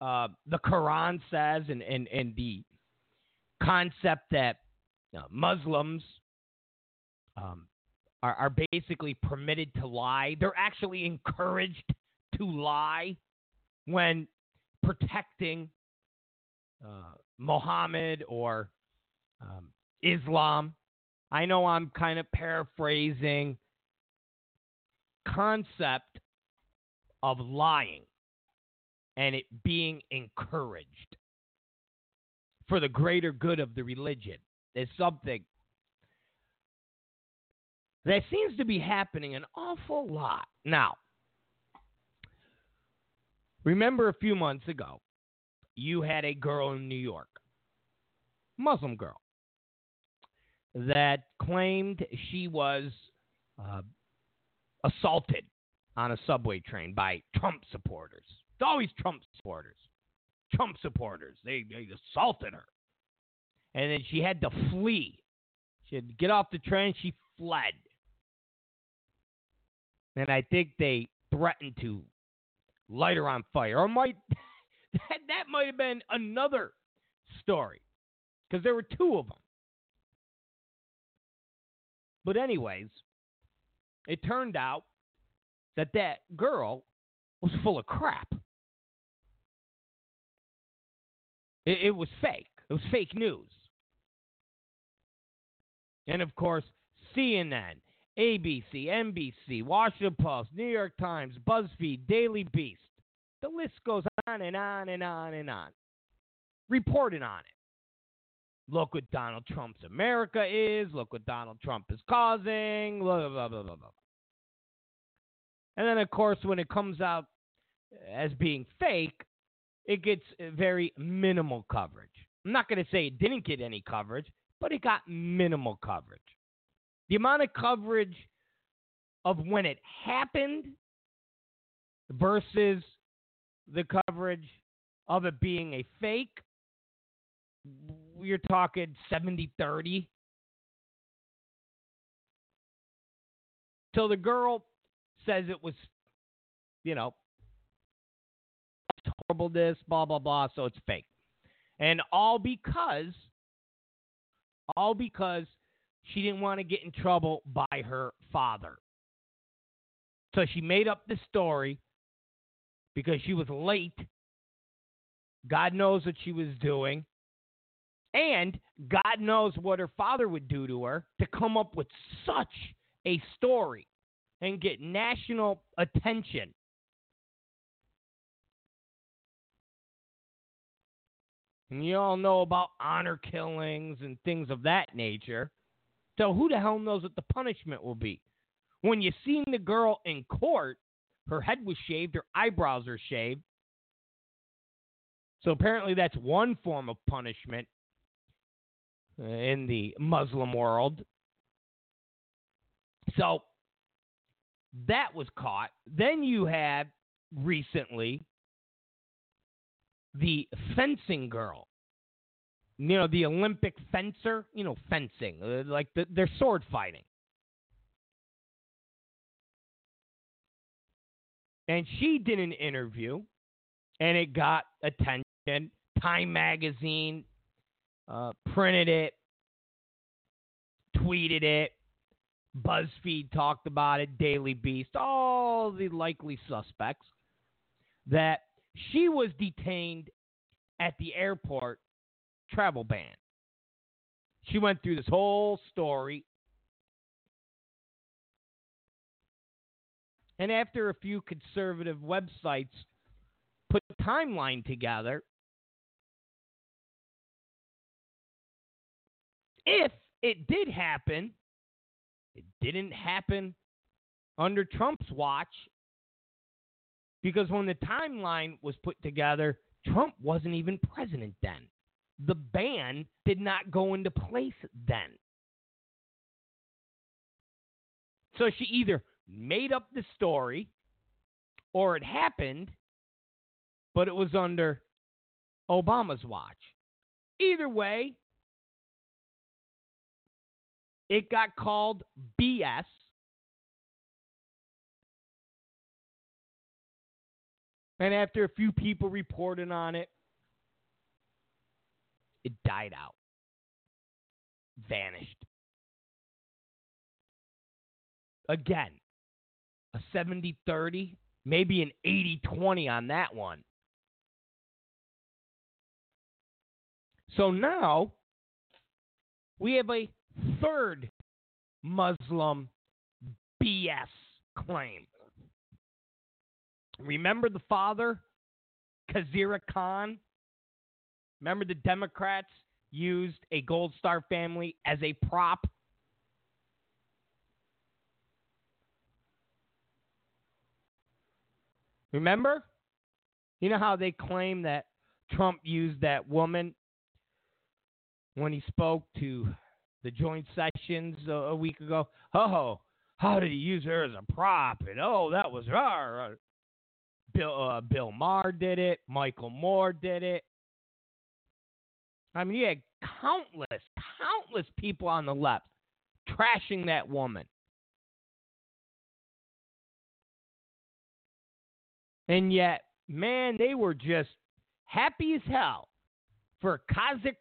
uh, the Quran says and, and, and the concept that uh, Muslims um, are, are basically permitted to lie. They're actually encouraged to lie when protecting uh, Muhammad or um, Islam. I know I'm kind of paraphrasing concept of lying and it being encouraged for the greater good of the religion is something that seems to be happening an awful lot. Now, remember a few months ago, you had a girl in New York, Muslim girl, that claimed she was uh, assaulted on a subway train by Trump supporters. It's always Trump supporters. Trump supporters. They, they assaulted her. And then she had to flee. She had to get off the train. She fled. And I think they threatened to light her on fire. Or might that, that might have been another story. Because there were two of them. But anyways, it turned out that that girl was full of crap. It, it was fake. It was fake news. And of course, CNN, ABC, NBC, Washington Post, New York Times, BuzzFeed, Daily Beast. The list goes on and on and on and on. Reporting on it. Look what Donald Trump's America is. Look what Donald Trump is causing. Blah, blah, blah, blah, blah. And then, of course, when it comes out as being fake, it gets very minimal coverage. I'm not going to say it didn't get any coverage, but it got minimal coverage. The amount of coverage of when it happened versus the coverage of it being a fake, you're talking 70 30. till the girl says it was, you know, horrible. This blah blah blah. So it's fake, and all because, all because she didn't want to get in trouble by her father. So she made up this story because she was late. God knows what she was doing. And God knows what her father would do to her to come up with such a story and get national attention. And you all know about honor killings and things of that nature. So who the hell knows what the punishment will be? When you seen the girl in court, her head was shaved, her eyebrows are shaved. So apparently that's one form of punishment in the Muslim world. So that was caught. Then you had recently the fencing girl. You know, the Olympic fencer, you know, fencing, uh, like the, they're sword fighting. And she did an interview, and it got attention. Time Magazine uh, printed it, tweeted it. BuzzFeed talked about it, Daily Beast, all the likely suspects that she was detained at the airport travel ban. She went through this whole story. And after a few conservative websites put the timeline together, if it did happen, it didn't happen under Trump's watch because when the timeline was put together, Trump wasn't even president then. The ban did not go into place then. So she either made up the story or it happened, but it was under Obama's watch. Either way, it got called BS. And after a few people reported on it, it died out, vanished. Again, a 70 30, maybe an 80 20 on that one. So now we have a third Muslim BS claim. Remember the father, Khizr Khan? Remember the Democrats used a Gold Star family as a prop? Remember? You know how they claim that Trump used that woman when he spoke to the joint sessions a, week ago. Oh, how did he use her as a prop? And oh, that was her. Uh, Bill uh, Bill Maher did it. Michael Moore did it. I mean, you had countless, countless people on the left trashing that woman. And yet, man, they were just happy as hell for Khizr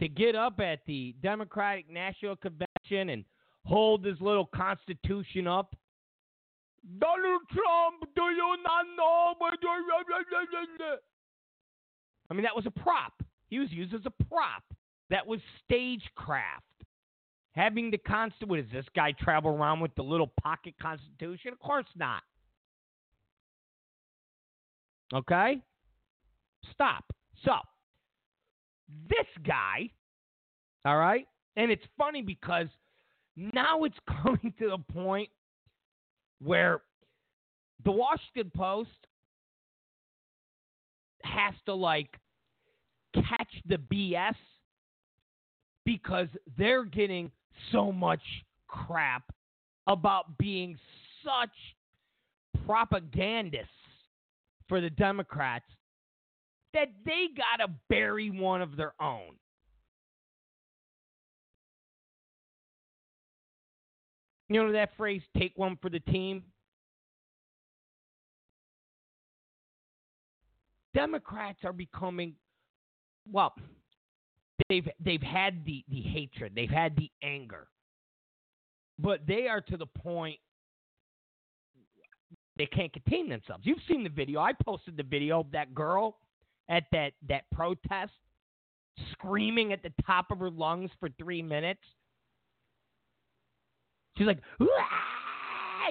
to get up at the Democratic National Convention and hold his little constitution up. Donald Trump, do you not know? I mean, that was a prop. He was used as a prop. That was stagecraft. Having the constant, what is this guy travel around with the little pocket constitution? Of course not. Okay? Stop. So, this guy, all right? And it's funny because now it's coming to the point where the Washington Post has to like catch the BS because they're getting so much crap about being such propagandists for the Democrats that they got to bury one of their own. You know that phrase, take one for the team? Democrats are becoming well, they've they've had the, the hatred, they've had the anger. But they are to the point they can't contain themselves. You've seen the video. I posted the video of that girl at that, that protest screaming at the top of her lungs for three minutes. She's like, Wah!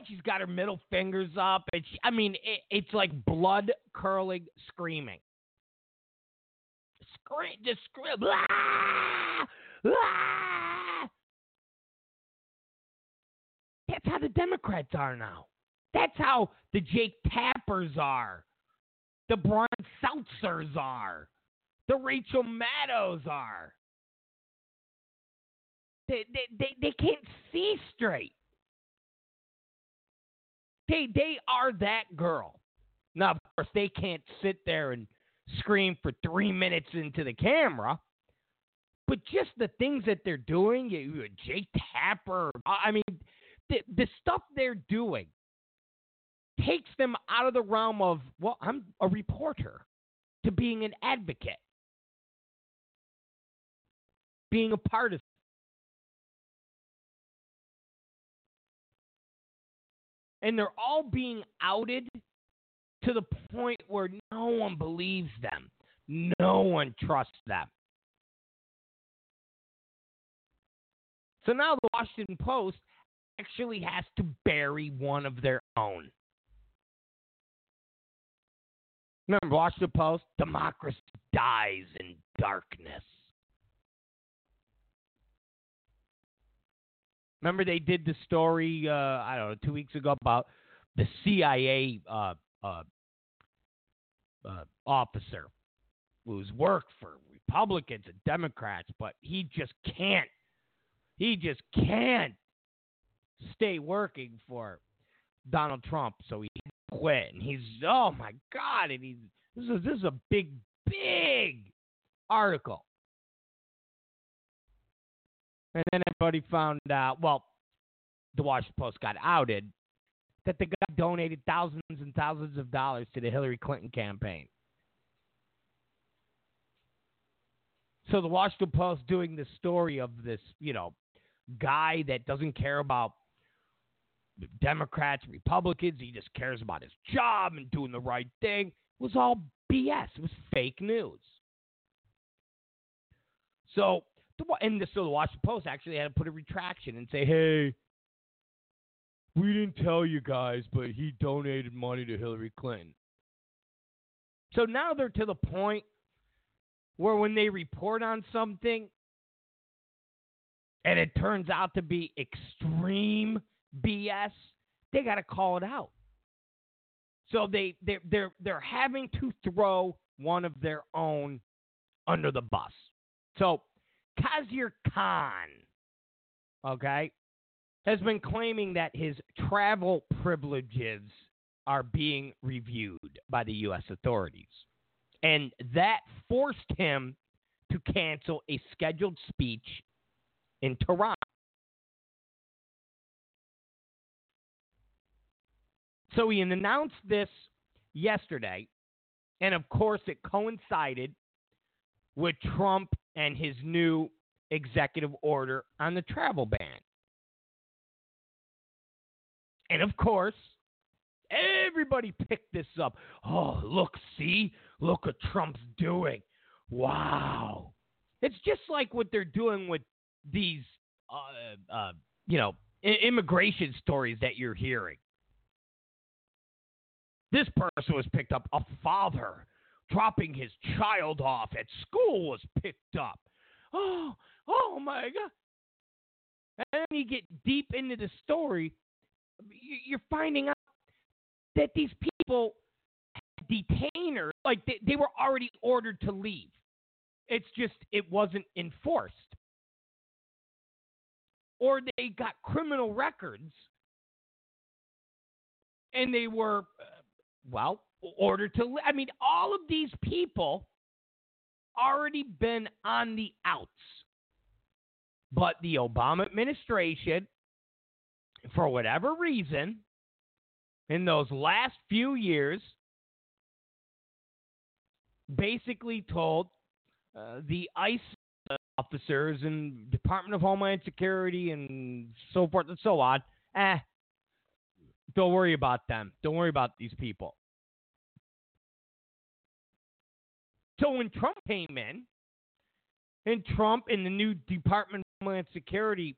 she's got her middle fingers up, and she, I mean, it, it's like blood curling screaming. Scream, just scream, Wah! Wah! That's how the Democrats are now. That's how the Jake Tappers are, the Brian Stelters are, the Rachel Maddows are. They, they, they, they can't see straight. They, they are that girl. Now, of course, they can't sit there and scream for three minutes into the camera. But just the things that they're doing, you, Jake Tapper, I mean, the, the stuff they're doing takes them out of the realm of, well, I'm a reporter to being an advocate, being a partisan. And they're all being outed to the point where no one believes them. No one trusts them. So now the Washington Post actually has to bury one of their own. Remember, Washington Post? Democracy dies in darkness. Remember, they did the story, uh, I don't know, two weeks ago about the CIA uh, uh, uh, officer who's worked for Republicans and Democrats, but he just can't, he just can't stay working for Donald Trump, so he quit. And he's oh my god, and he's this is this is a big big article. And then everybody found out. Well, the Washington Post got outed that the guy donated thousands and thousands of dollars to the Hillary Clinton campaign. So the Washington Post doing the story of this, you know, guy that doesn't care about Democrats, Republicans. He just cares about his job and doing the right thing. Was all BS. It was fake news. So, and the, so the Washington Post actually had to put a retraction and say, hey, we didn't tell you guys, but he donated money to Hillary Clinton. So now they're to the point where when they report on something and it turns out to be extreme BS, they got to call it out. So they they they're they're having to throw one of their own under the bus. So Khizr Khan, okay, has been claiming that his travel privileges are being reviewed by the U.S. authorities. And that forced him to cancel a scheduled speech in Tehran. So he announced this yesterday, and of course, it coincided with Trump and his new executive order on the travel ban. And of course, everybody picked this up. Oh, look, see? Look what Trump's doing. Wow. It's just like what they're doing with these, uh, uh, you know, immigration stories that you're hearing. This person was picked up. A father dropping his child off at school was picked up. Oh, oh my God. And then you get deep into the story, you're finding out that these people detainers, like they, they were already ordered to leave. It's just it wasn't enforced. Or they got criminal records and they were uh, well, order to, I mean, all of these people already been on the outs. But the Obama administration for whatever reason, in those last few years, basically told uh, the ICE officers and Department of Homeland Security and so forth and so on, eh, don't worry about them. Don't worry about these people. So when Trump came in, and Trump and the new Department of Homeland Security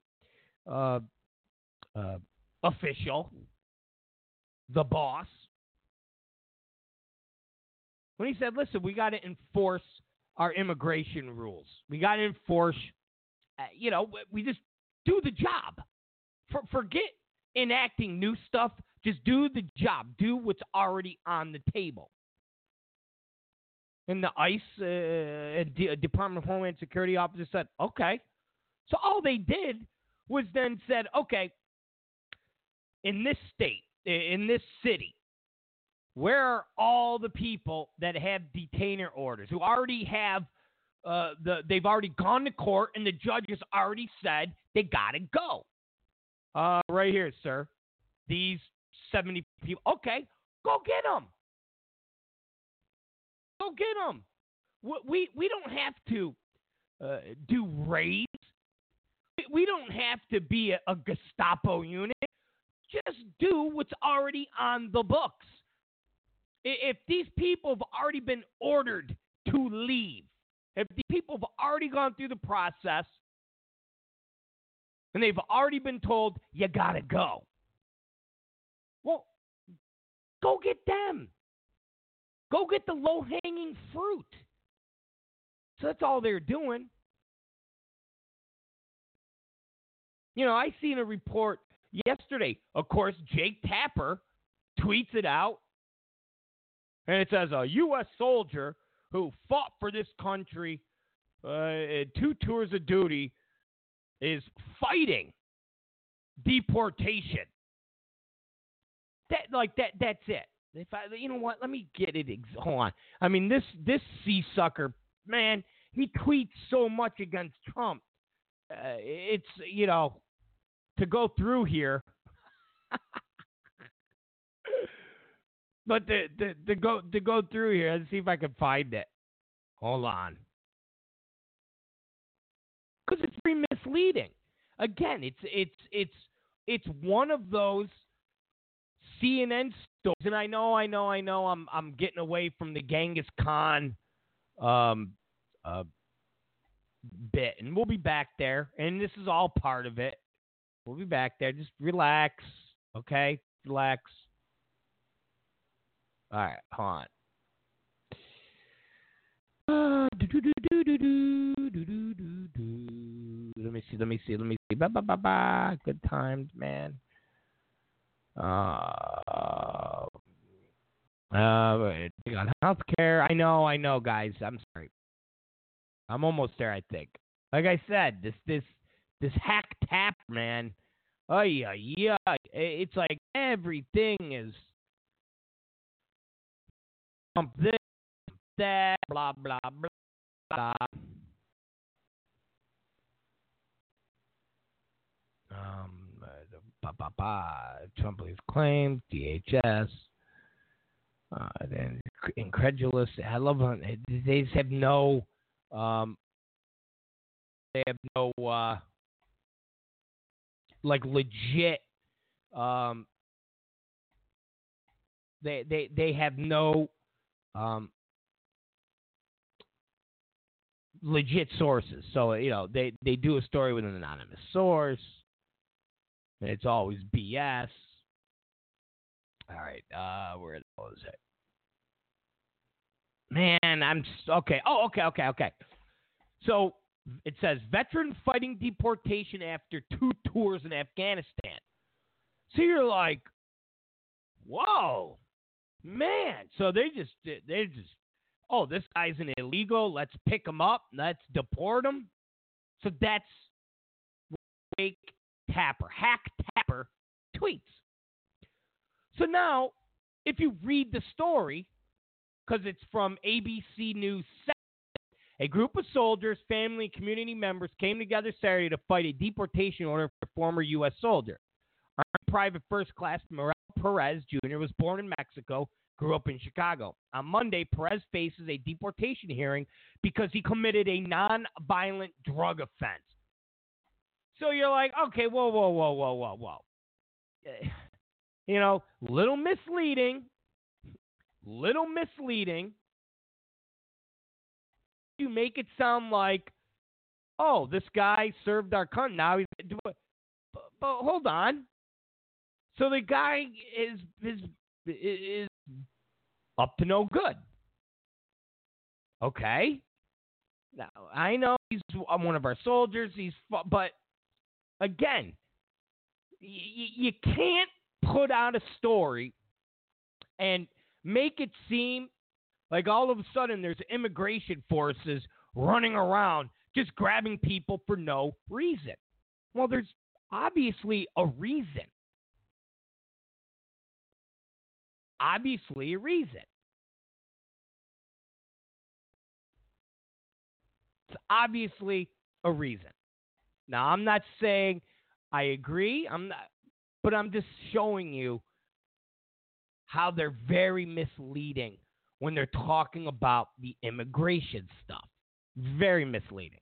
uh, uh, official, the boss, when he said, listen, we got to enforce our immigration rules. We got to enforce, uh, you know, we just do the job. For, forget enacting new stuff. Just do the job. Do what's already on the table. And the ICE uh, D- Department of Homeland Security officer said, okay. So all they did was then said, okay, in this state, in this city, where are all the people that have detainer orders who already have uh, the they've already gone to court and the judge has already said they gotta go. Uh, right here, sir. These seventy people. Okay, go get them. Go get them. We we don't have to uh, do raids. We don't have to be a, a Gestapo unit. Just do what's already on the books. If these people have already been ordered to leave, if these people have already gone through the process and they've already been told, you got to go, well, go get them. Go get the low hanging fruit. So that's all they're doing. You know, I seen a report yesterday. Of course, Jake Tapper tweets it out and it says a U.S. soldier who fought for this country uh, two tours of duty is fighting deportation. That like that that's it. If I, you know what, let me get it. Ex- hold on. I mean this this sea sucker man, he tweets so much against Trump. Uh, it's you know to go through here. But to, to go to go through here, let's see if I can find it. Hold on. Because it's very misleading. Again, it's it's it's it's one of those CNN stories, and I know, I know, I know, I'm I'm getting away from the Genghis Khan um, uh, bit, and we'll be back there, and this is all part of it. We'll be back there. Just relax, okay? Relax. All right, hold on. Uh, let me see. Let me see. Let me see. Ba ba ba ba. Good times, man. Uh, uh, got healthcare. I know. I know, guys. I'm sorry. I'm almost there. I think. Like I said, this this this hack tap, man. Oh yeah, yeah. It's like everything is this, that, blah, blah, blah, blah. Um, bah, bah, bah. Trump believes claims, DHS, uh, then incredulous. I love them. They just have no, um, they have no, uh, like legit, um, they, they, they have no um, legit sources. So you know they they do a story with an anonymous source. It's always BS. All right, uh, where the hell is it? Man, I'm okay. Oh, okay, okay, okay. So it says veteran fighting deportation after two tours in Afghanistan. So you're like, whoa, Man, so they just they just oh this guy's an illegal. Let's pick him up. Let's deport him. So that's Jake Tapper, Hack Tapper tweets. So now, if you read the story, because it's from ABC News 7, a group of soldiers, family, and community members came together Saturday to fight a deportation order for a former U.S. soldier. Armed Private First Class Morel Perez Jr. was born in Mexico, grew up in Chicago. On Monday, Perez faces a deportation hearing because he committed a non-violent drug offense. So you're like, okay, whoa, whoa, whoa, whoa, whoa, whoa. Eh, You know, little misleading, little misleading. You make it sound like, oh, this guy served our country. Now he's. But, but hold on. So the guy is is is up to no good. Okay. Now I know he's one of our soldiers. He's but again, y- you can't put out a story and make it seem like all of a sudden there's immigration forces running around just grabbing people for no reason. Well, there's obviously a reason. Obviously, a reason. It's obviously a reason. Now, I'm not saying I agree. I'm not, but I'm just showing you how they're very misleading when they're talking about the immigration stuff. Very misleading.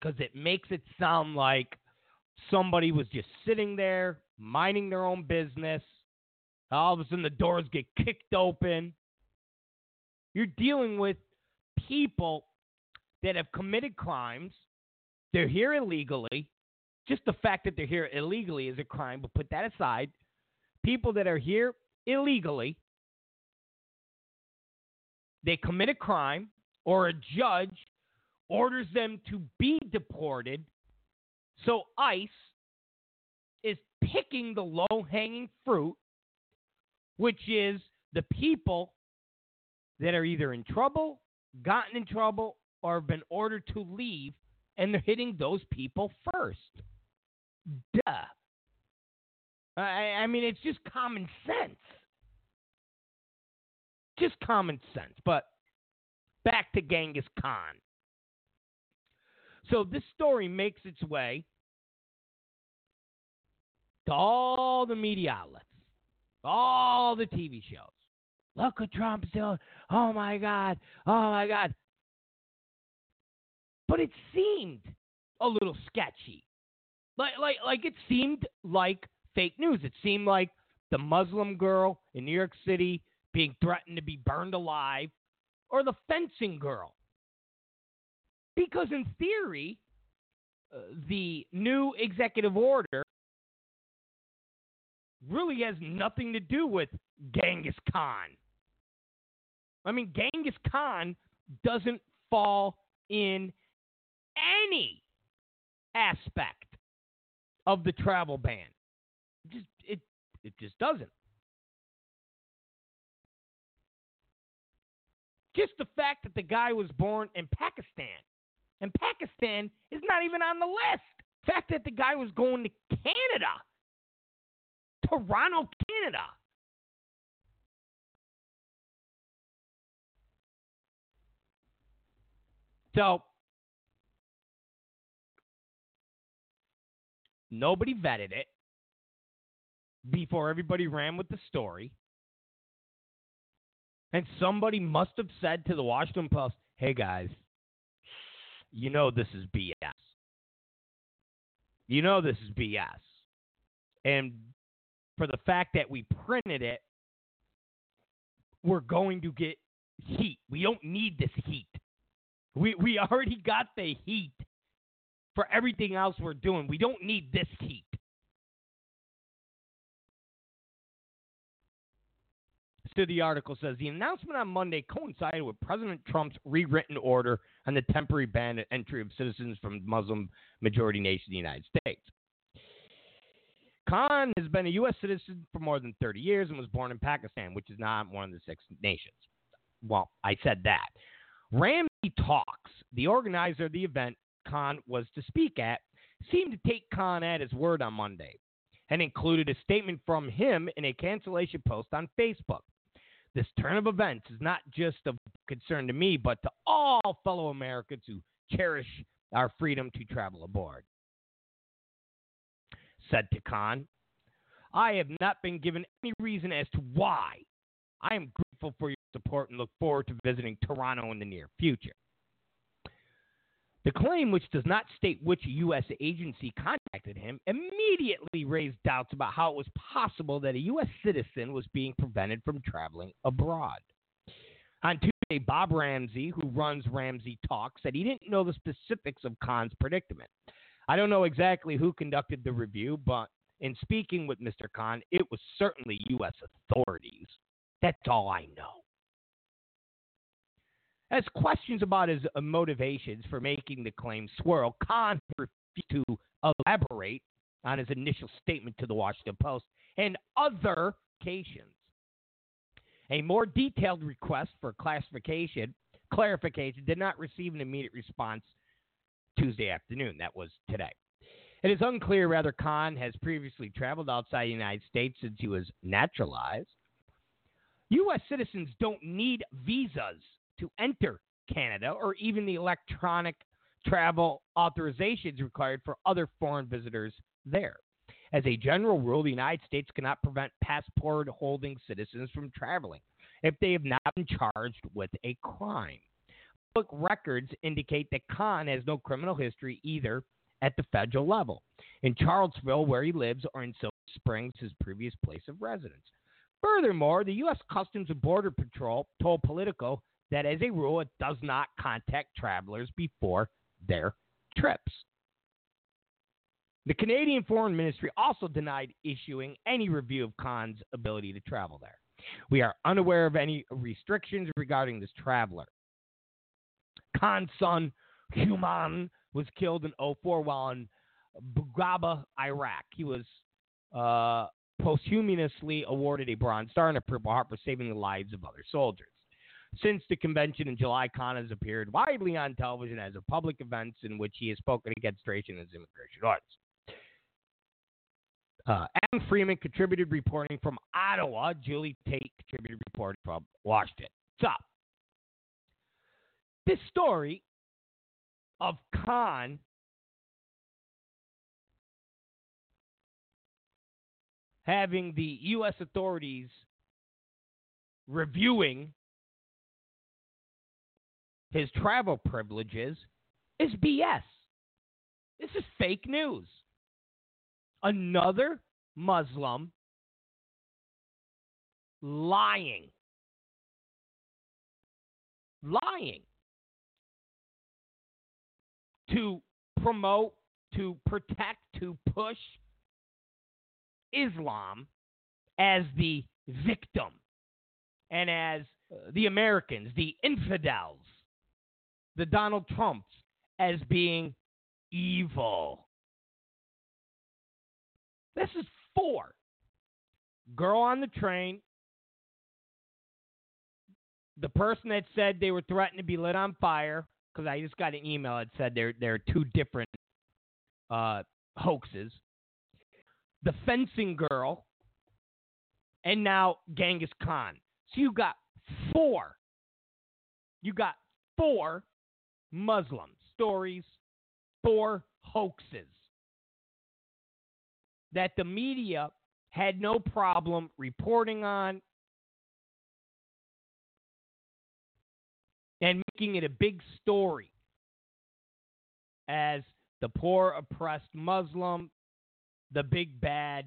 Because it makes it sound like somebody was just sitting there, minding their own business. All of a sudden, the doors get kicked open. You're dealing with people that have committed crimes. They're here illegally. Just the fact that they're here illegally is a crime, but put that aside. People that are here illegally, they commit a crime, or a judge orders them to be deported. So ICE is picking the low hanging fruit, which is the people that are either in trouble, gotten in trouble, or have been ordered to leave, and they're hitting those people first. Duh. I, I mean, it's just common sense. Just common sense. But back to Genghis Khan. So this story makes its way to all the media outlets, all the TV shows. Look what Trump's doing. Oh my God. Oh my God. But it seemed a little sketchy. Like like like it seemed like fake news. It seemed like the Muslim girl in New York City being threatened to be burned alive or the fencing girl. Because in theory, uh, the new executive order really has nothing to do with Genghis Khan. I mean, Genghis Khan doesn't fall in any aspect of the travel ban. It just it it just doesn't. Just the fact that the guy was born in Pakistan, and Pakistan is not even on the list. The fact that the guy was going to Canada, Toronto, Canada. So nobody vetted it before everybody ran with the story. And somebody must have said to the Washington Post, hey guys, you know this is BS. You know this is BS. And for the fact that we printed it, we're going to get heat. We don't need this heat. We we already got the heat for everything else we're doing. We don't need this heat. So the article says the announcement on Monday coincided with President Trump's rewritten order on the temporary ban entry of citizens from Muslim majority nation, the United States. Khan has been a U.S. citizen for more than 30 years and was born in Pakistan, which is not one of the six nations. Well, I said that. Ramsay Talks, the organizer of the event Khan was to speak at, seemed to take Khan at his word on Monday and included a statement from him in a cancellation post on Facebook. This turn of events is not just of concern to me, but to all fellow Americans who cherish our freedom to travel aboard. said to Khan. I have not been given any reason as to why. I am grateful for your support and look forward to visiting Toronto in the near future. The claim, which does not state which U.S. agency contacted him, immediately raised doubts about how it was possible that a U.S. citizen was being prevented from traveling abroad. On Tuesday, Bob Ramsay, who runs Ramsay Talk, said he didn't know the specifics of Khan's predicament. I don't know exactly who conducted the review, but in speaking with Mr. Khan, it was certainly U.S. authorities. That's all I know. As questions about his uh, motivations for making the claim swirl, Khan refused to elaborate on his initial statement to the Washington Post and other occasions. A more detailed request for classification clarification did not receive an immediate response Tuesday afternoon. That was today. It is unclear whether Khan has previously traveled outside the United States since he was naturalized. U.S. citizens don't need visas to enter Canada or even the electronic travel authorizations required for other foreign visitors there. As a general rule, the United States cannot prevent passport holding citizens from traveling if they have not been charged with a crime. Public records indicate that Khan has no criminal history either at the federal level, in Charlottesville, where he lives, or in Silver Springs, his previous place of residence. Furthermore, the U.S. Customs and Border Patrol told Politico that as a rule, it does not contact travelers before their trips. The Canadian Foreign Ministry also denied issuing any review of Khan's ability to travel there. We are unaware of any restrictions regarding this traveler. Khan's son, Humayun, was killed in 04 while in Baqubah, Iraq. He was uh, posthumously awarded a Bronze Star and a Purple Heart for saving the lives of other soldiers. Since the convention in July, Khan has appeared widely on television as a public events in which he has spoken against racial and immigration laws. Uh, Adam Freeman contributed reporting from Ottawa. Julie Tate contributed reporting from Washington. So, this story of Khan having the U.S. authorities reviewing his travel privileges is BS. This is fake news. Another Muslim lying. Lying to promote, to protect, to push Islam as the victim and as uh, the Americans, the infidels, the Donald Trumps as being evil. This is four. Girl on the train. The person that said they were threatened to be lit on fire because I just got an email that said there there are two different uh, hoaxes. The fencing girl, and now Genghis Khan. So you got four. You got four Muslim stories, four hoaxes that the media had no problem reporting on and making it a big story as the poor, oppressed Muslim, the big bad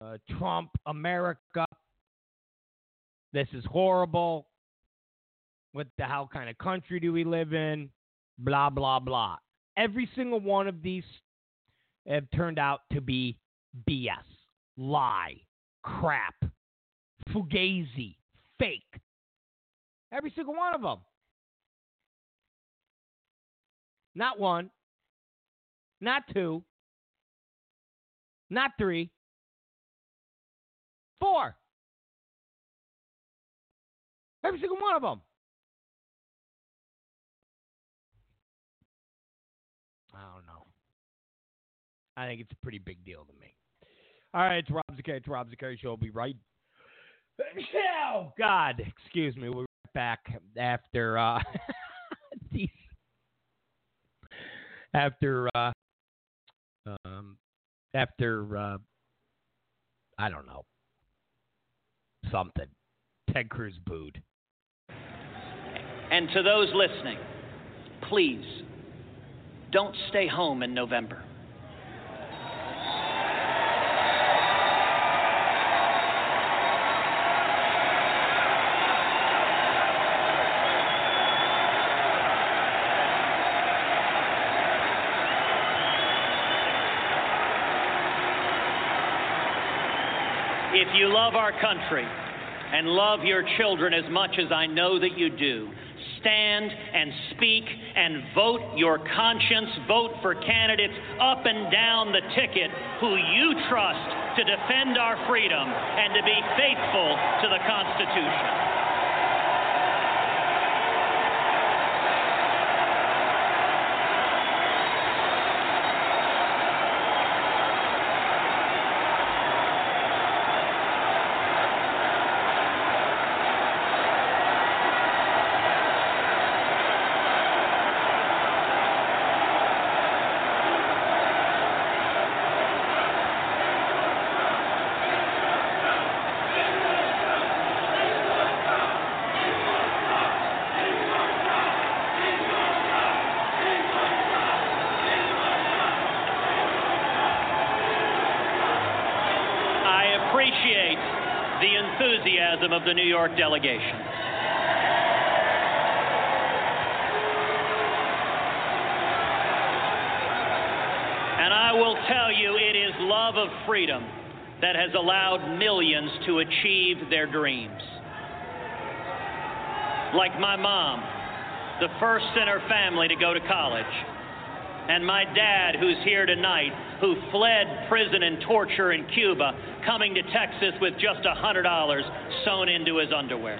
uh, Trump America. This is horrible. What the hell kind of country do we live in? Blah, blah, blah. Every single one of these have turned out to be BS, lie, crap, fugazi, fake. Every single one of them. Not one, not two, not three, four. Every single one of them. I think it's a pretty big deal to me. All right, it's Rob Zicari. It's Rob Zicari Show. I'll be right. Oh God, excuse me. We're back after uh, these after uh, um, after uh, I don't know something. Ted Cruz booed. And to those listening, please don't stay home in November. If you love our country and love your children as much as I know that you do, stand and speak and vote your conscience. Vote for candidates up and down the ticket who you trust to defend our freedom and to be faithful to the Constitution. The New York delegation. And I will tell you, it is love of freedom that has allowed millions to achieve their dreams. Like my mom, the first in her family to go to college and my dad, who's here tonight, who fled prison and torture in Cuba, coming to Texas with just a $100 sewn into his underwear.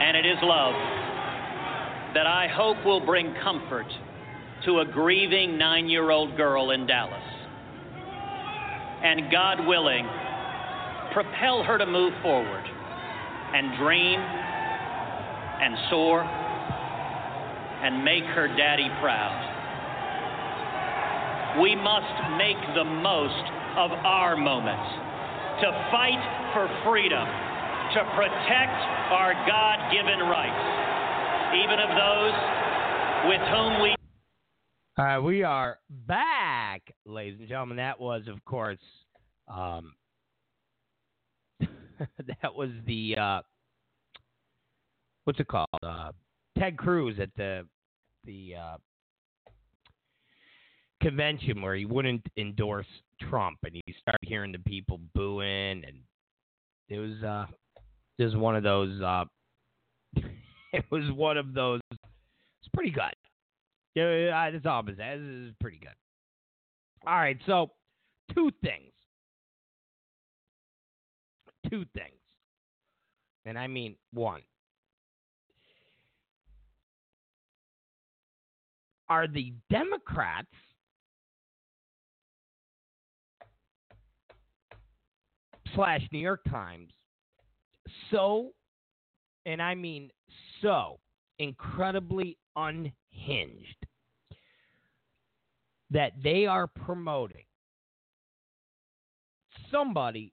And it is love that I hope will bring comfort to a grieving nine year old girl in Dallas. And God willing, propel her to move forward and dream and soar and make her daddy proud. We must make the most of our moments to fight for freedom, to protect our God given rights, even of those with whom we. All right, we are back, ladies and gentlemen. That was, of course, um, that was the uh, what's it called? Uh, Ted Cruz at the the uh, convention where he wouldn't endorse Trump, and he started hearing the people booing, and it was uh, was one of those. Uh, it was one of those. It's pretty good. Yeah, that's all is pretty good. All right, so two things. Two things. And I mean one. Are the Democrats slash New York Times so, and I mean so, incredibly unhinged that they are promoting somebody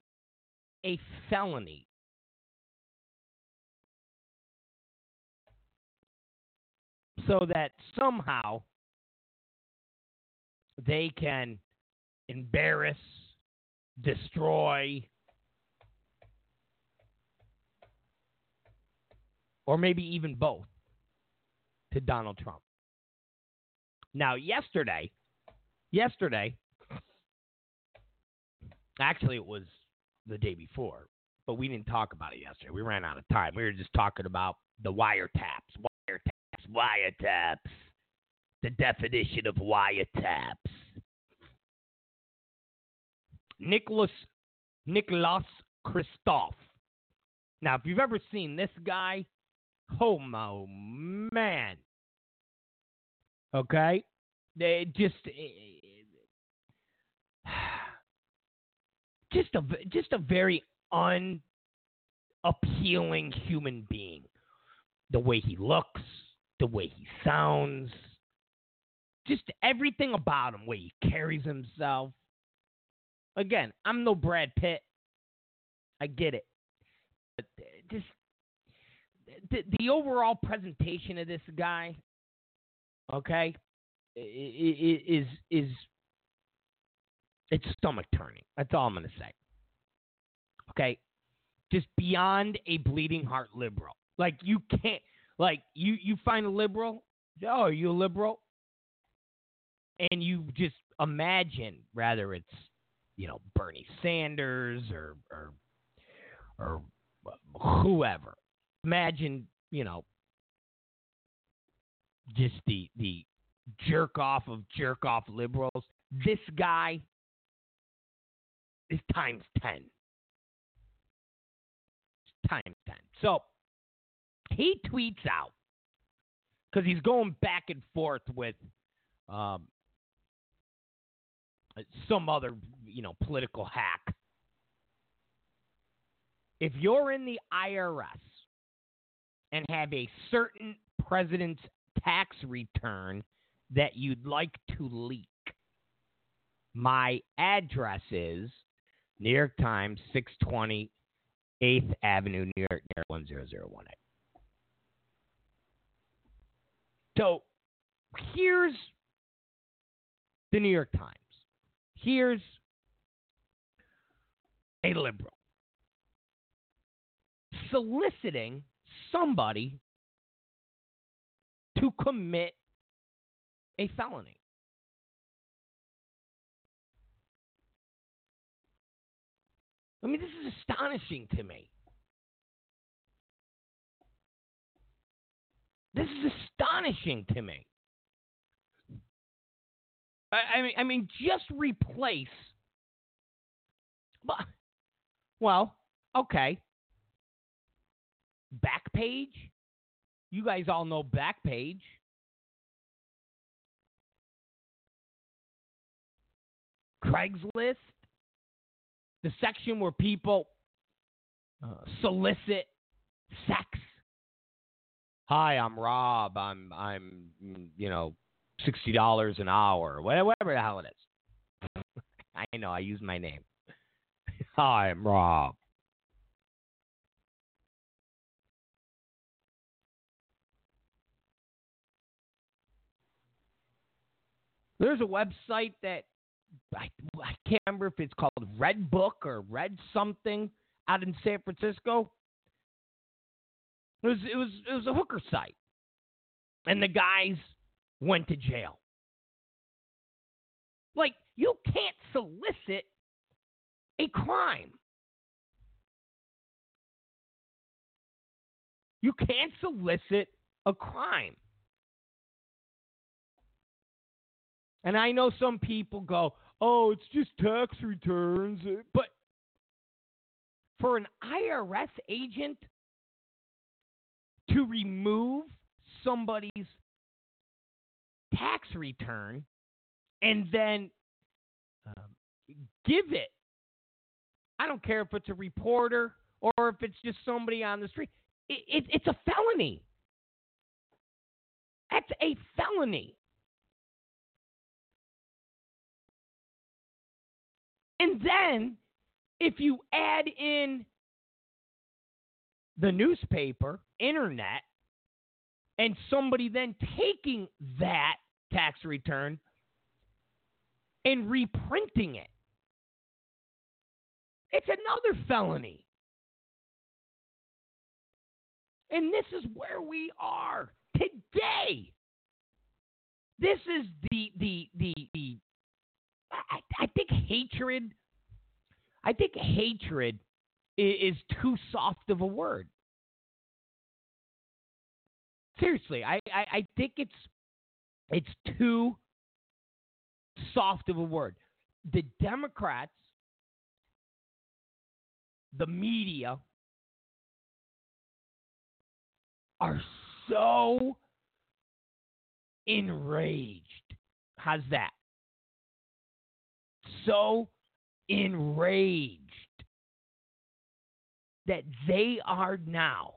a felony so that somehow they can embarrass, destroy, or maybe even both to Donald Trump. Now, yesterday, yesterday, actually, it was the day before, but we didn't talk about it yesterday. We ran out of time. We were just talking about the wiretaps, wiretaps, wiretaps, the definition of wiretaps. Nicholas Nicholas Kristof. Now, if you've ever seen this guy, oh my man. Okay? They just just a just a very unappealing human being. The way he looks, the way he sounds, just everything about him, way he carries himself. Again, I'm no Brad Pitt. I get it. But uh, just the, the overall presentation of this guy, okay, is is it's stomach turning. That's all I'm going to say. Okay, just beyond a bleeding heart liberal. Like you can't like you you find a liberal. Oh, are you a liberal? And you just imagine, rather it's you know Bernie Sanders or or or whoever. Imagine you know just the the jerk off of jerk off liberals. This guy is times ten times 10. So he tweets out because he's going back and forth with um, some other, you know, political hack. If you're in the IRS and have a certain president's tax return that you'd like to leak, my address is New York Times, 620 8th Avenue, New York, near 10018. So here's the New York Times. Here's a liberal soliciting somebody to commit a felony. Mean, this is astonishing to me. This is astonishing to me. I, I mean, I mean, just replace. Well, okay. Backpage. You guys all know Backpage. Craigslist the section where people uh, solicit sex. Hi, I'm Rob. I'm I'm you know sixty dollars an hour, whatever the hell it is. I know I use my name. Hi, I'm Rob. There's a website that I, I can't remember if it's called Red Book or Red something out in San Francisco. It was it was it was a hooker site, and the guys went to jail. Like you can't solicit a crime. You can't solicit a crime. And I know some people go, oh, it's just tax returns. But for an IRS agent to remove somebody's tax return and then um, give it, I don't care if it's a reporter or if it's just somebody on the street, it, it, it's a felony. That's a felony. And then if you add in the newspaper, internet, and somebody then taking that tax return and reprinting it, it's another felony. And this is where we are today. This is the the the the I, I think hatred. I think hatred is, is too soft of a word. Seriously, I, I, I think it's it's too soft of a word. The Democrats, the media, are so enraged. How's that? So enraged that they are now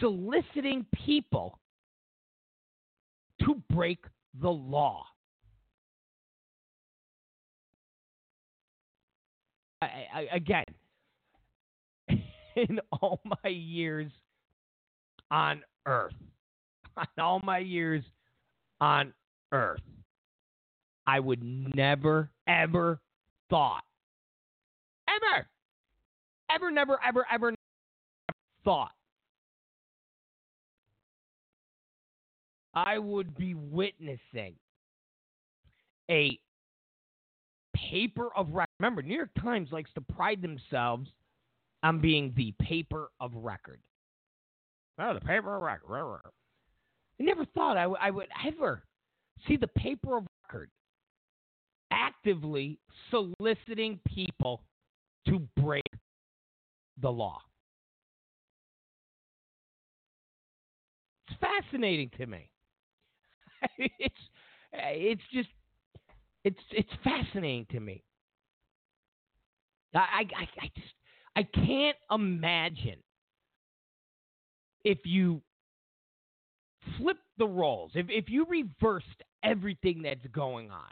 soliciting people to break the law. I, I, again, in all my years on Earth, on all my years on Earth, I would never, ever thought, ever, ever, never, ever, ever never thought I would be witnessing a paper of record. Remember, New York Times likes to pride themselves on being the paper of record. Oh, the paper of record. I never thought I, w- I would ever see the paper of record actively soliciting people to break the law. It's fascinating to me. it's it's just it's it's fascinating to me. I I I just I can't imagine if you flip the roles, if if you reversed everything that's going on.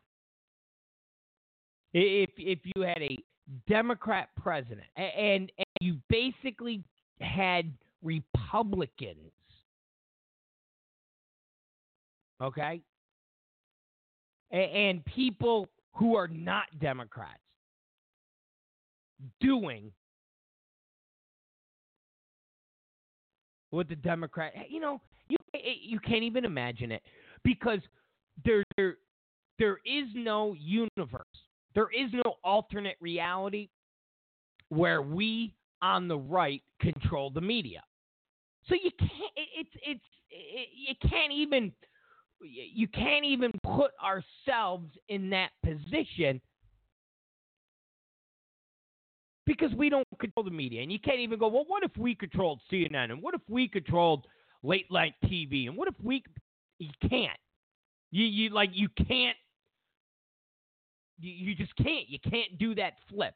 If if you had a Democrat president and, and you basically had Republicans okay? And people who are not Democrats doing what the Democrat, you know, you eh, you can't even imagine it because there there there is no universe. There is no alternate reality where we on the right control the media. So you can't it's it's it, you can't even you can't even put ourselves in that position because we don't control the media. And you can't even go, well, what if we controlled CNN? And what if we controlled late night TV? And what if we. You can't. You, you like, you can't. You, just can't. You can't do that flip.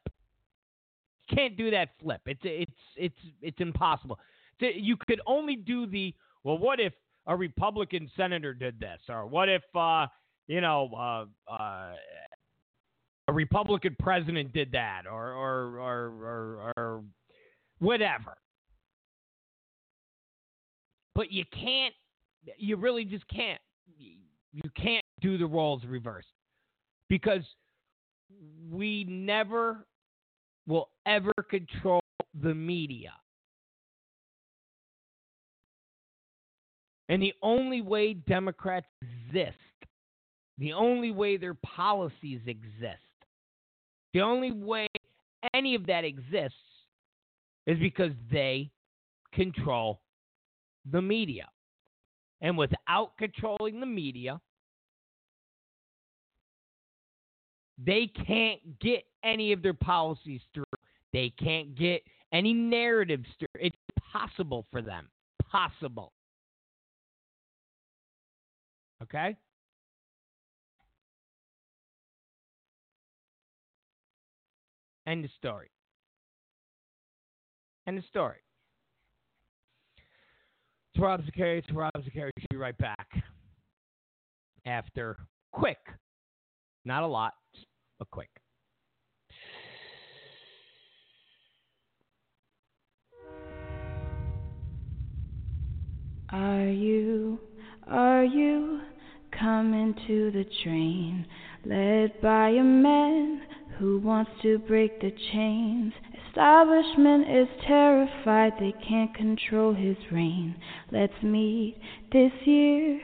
You can't do that flip. It's it's it's it's impossible. You could only do the well. What if a Republican senator did this? Or what if, uh, you know, uh, uh, a Republican president did that? Or, or, or, or, or whatever. But you can't, you really just can't, you can't do the roles reversed because we never will ever control the media. And the only way Democrats exist, the only way their policies exist, the only way any of that exists is because they control the media. And without controlling the media, they can't get any of their policies through. They can't get any narratives through. It's possible for them. Possible. Okay? End of story. End of story. It's Rob Zicari. It's Rob Zicari. Should be right back after quick, not a lot, but quick. Are you, are you coming to the train? Led by a man who wants to break the chains. Establishment is terrified they can't control his reign. Let's meet this year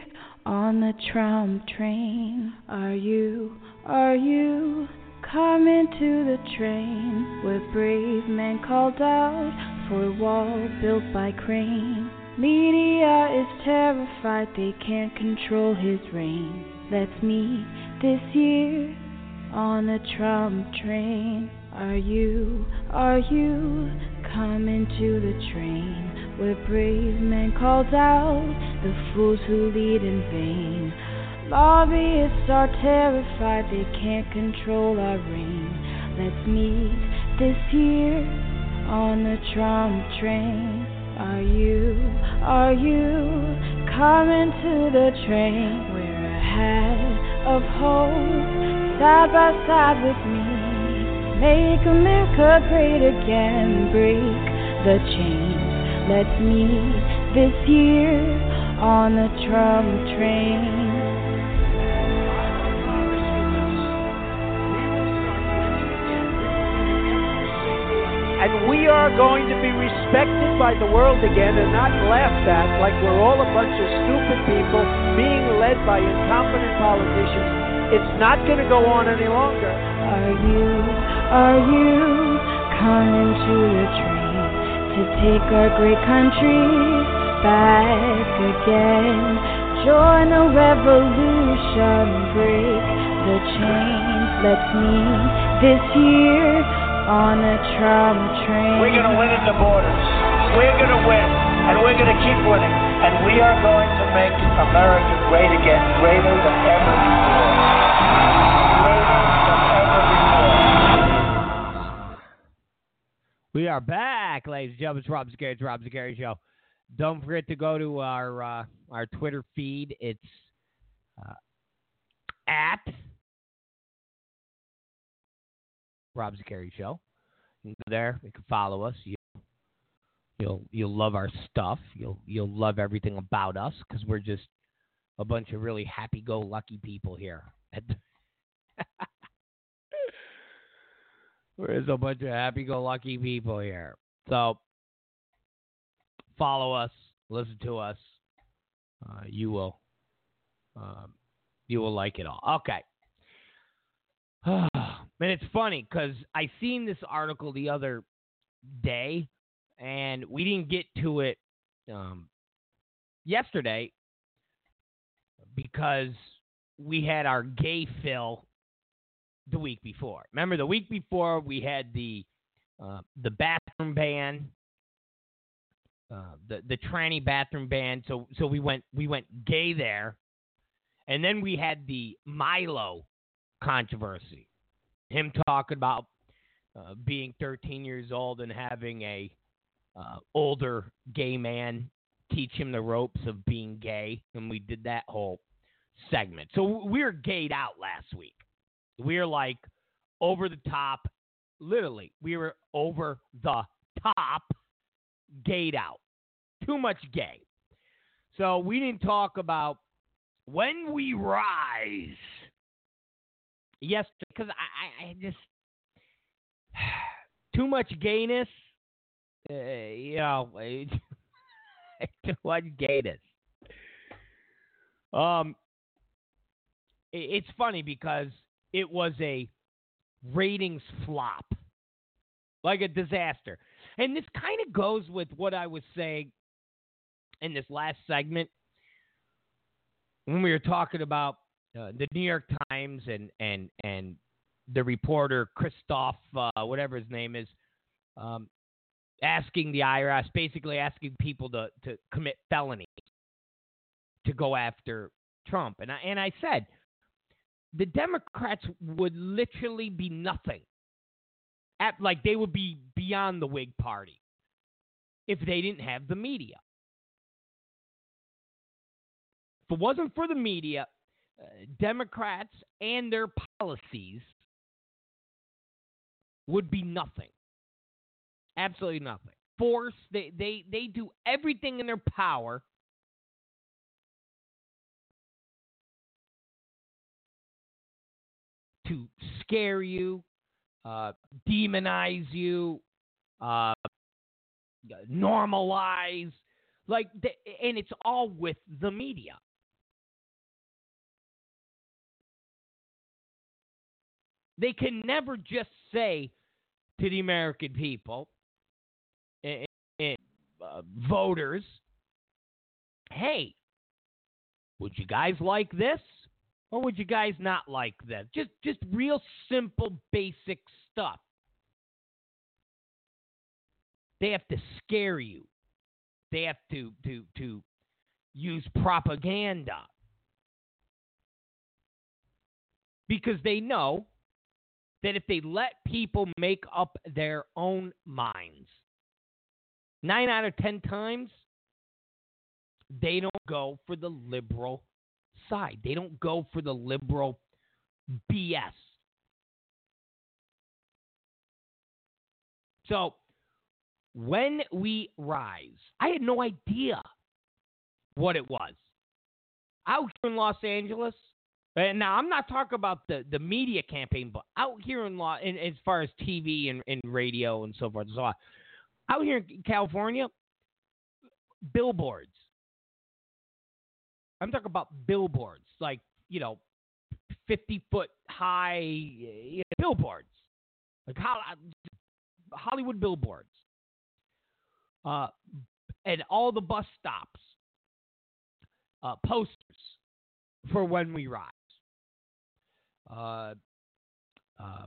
on the Trump train. Are you, are you coming to the train where brave men called out for a wall built by crane? Media is terrified they can't control his reign. Let's meet this year on the Trump train. Are you, are you coming to the train where brave men called out the fools who lead in vain? Lobbyists are terrified they can't control our reign. Let's meet this year on the Trump train. Are you, are you coming to the train? We're ahead of hope, side by side with me. Make America great again, break the chains. Let's meet this year on the Trump train. and we are going to be respected by the world again and not laughed at like we're all a bunch of stupid people being led by incompetent politicians. It's not going to go on any longer. Are you, are you coming to the train to take our great country back again? Join the revolution, break the chains. Let's meet this year on the Trump train. We're going to win at the borders. We're going to win, and we're going to keep winning. And we are going to make America great again, greater than ever before. We are back, ladies and gentlemen. It's Rob Zicari. It's Rob Zicari Show. Don't forget to go to our uh, our Twitter feed. It's uh, at Rob Zicari Show. You can go there. You can follow us. You, you'll you'll love our stuff. You'll you'll love everything about us because we're just a bunch of really happy-go-lucky people here. we're just a bunch of happy-go-lucky people here. So follow us, listen to us. Uh, you will um, you will like it all. Okay. and it's funny because I seen this article the other day, and we didn't get to it um, yesterday because we had our gay fill the week before. Remember, the week before we had the uh, the bathroom ban, uh, the the tranny bathroom ban. So so we went we went gay there, and then we had the Milo controversy. Him talking about uh, being 13 years old and having a uh, older gay man teach him the ropes of being gay, and we did that whole segment. So we were gayed out last week. We were like over the top, literally. We were over the top, gayed out. Too much gay. So we didn't talk about when we rise yes, because I, I, I just too much gayness. Uh, you know, too much gayness. Um, it, it's funny because it was a ratings flop, like a disaster, and this kind of goes with what I was saying in this last segment when we were talking about uh, the New York Times and and and the reporter Kristof, uh, whatever his name is, um, asking the IRS, basically asking people to to commit felonies to go after Trump, and I and I said the Democrats would literally be nothing, at like they would be beyond the Whig Party if they didn't have the media. If it wasn't for the media, uh, Democrats and their policies would be nothing. Absolutely nothing. Force, they, they, they do everything in their power to scare you, uh, demonize you, uh, normalize. Like, and it's all with the media. They can never just say to the American people, and, and uh, voters, hey, would you guys like this? Or would you guys not like this? Just just real simple basic stuff. They have to scare you. They have to to to use propaganda. Because they know that if they let people make up their own minds, nine out of ten times, they don't go for the liberal side. They don't go for the liberal BS. So when we rise, I had no idea what it was. Out here in Los Angeles, and now I'm not talking about the, the media campaign, but out here in law, in, as far as TV and, and radio and so forth and so on, out here in California, billboards. I'm talking about billboards, like you know, 50 foot high you know, billboards, like Hollywood billboards, uh, and all the bus stops, uh, posters for when we rise, uh, uh,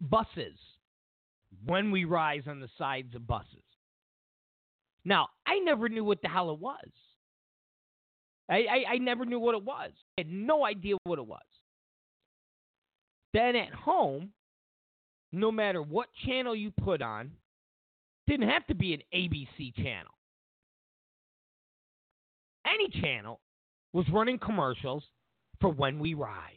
buses when we rise on the sides of buses. Now, I never knew what the hell it was. I, I, I never knew what it was. I had no idea what it was. Then at home, no matter what channel you put on, didn't have to be an ABC channel. Any channel was running commercials for when we rise.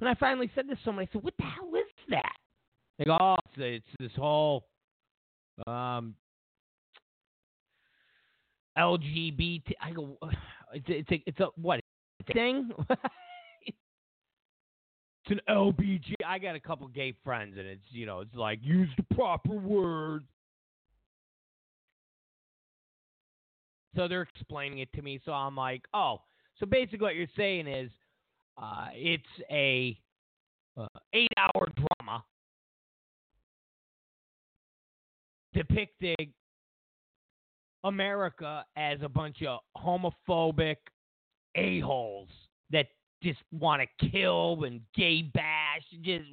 And I finally said this to someone, I said, "What the hell is that?" They go, "Oh, it's, it's this whole um, LGBT." I go, "It's a, it's a, it's a what thing?" it's an LBG. I got a couple gay friends, and it's you know, it's like use the proper words. So they're explaining it to me. So I'm like, oh, so basically what you're saying is uh, it's a uh, eight-hour drama depicting America as a bunch of homophobic a-holes that just want to kill and gay bash. Just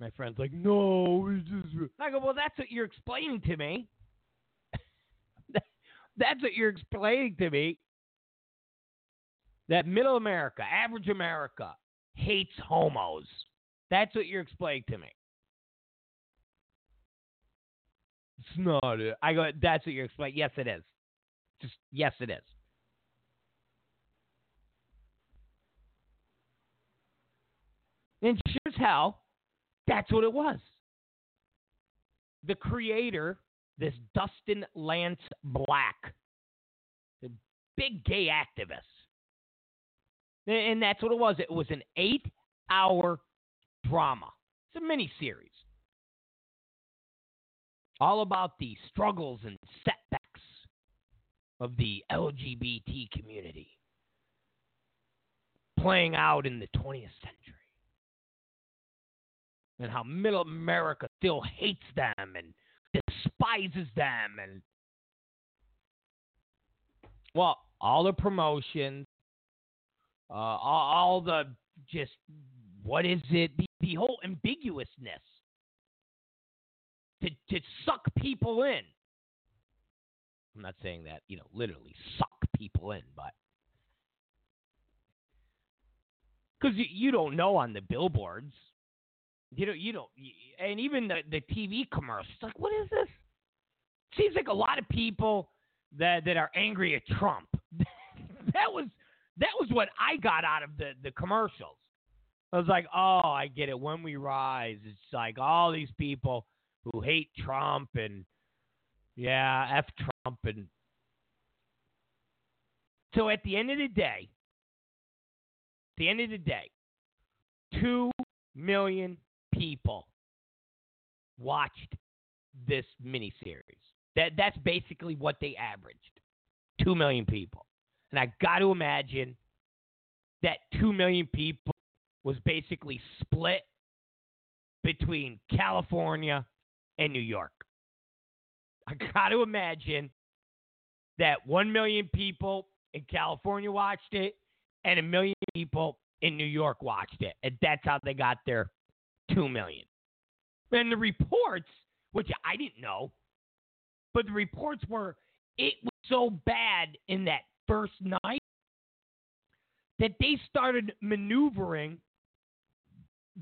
my friend's like, no, it's just. I go, well, that's what you're explaining to me. that's what you're explaining to me that middle America, average America, hates homos. That's what you're explaining to me. Not it. I go, that's what you're explaining. Yes, it is. Just, yes, it is. And sure as hell, that's what it was. The creator, this Dustin Lance Black, the big gay activist, and that's what it was. It was an eight hour drama. It's a mini series. All about the struggles and setbacks of the LGBT community playing out in the 20th century. And how middle America still hates them and despises them and well, all the promotions, uh, all, all, the just what is it? The, the whole ambiguousness to to suck people in. I'm not saying that you know literally suck people in, but because you, you don't know on the billboards, you know you don't, and even the the TV commercials. Like, what is this? Seems like a lot of people that that are angry at Trump. that was that was what I got out of the, the commercials. I was like, oh, I get it. When we rise, it's like all these people who hate Trump and yeah, F Trump and so at the end of the day, the end of the day, two million people watched this miniseries. That that's basically what they averaged. Two million people. And I got to imagine that 2 million people was basically split between California and New York. I got to imagine that 1 million people in California watched it and a million people in New York watched it. And that's how they got their 2 million. And the reports, which I didn't know, but the reports were it was so bad in that first night that they started maneuvering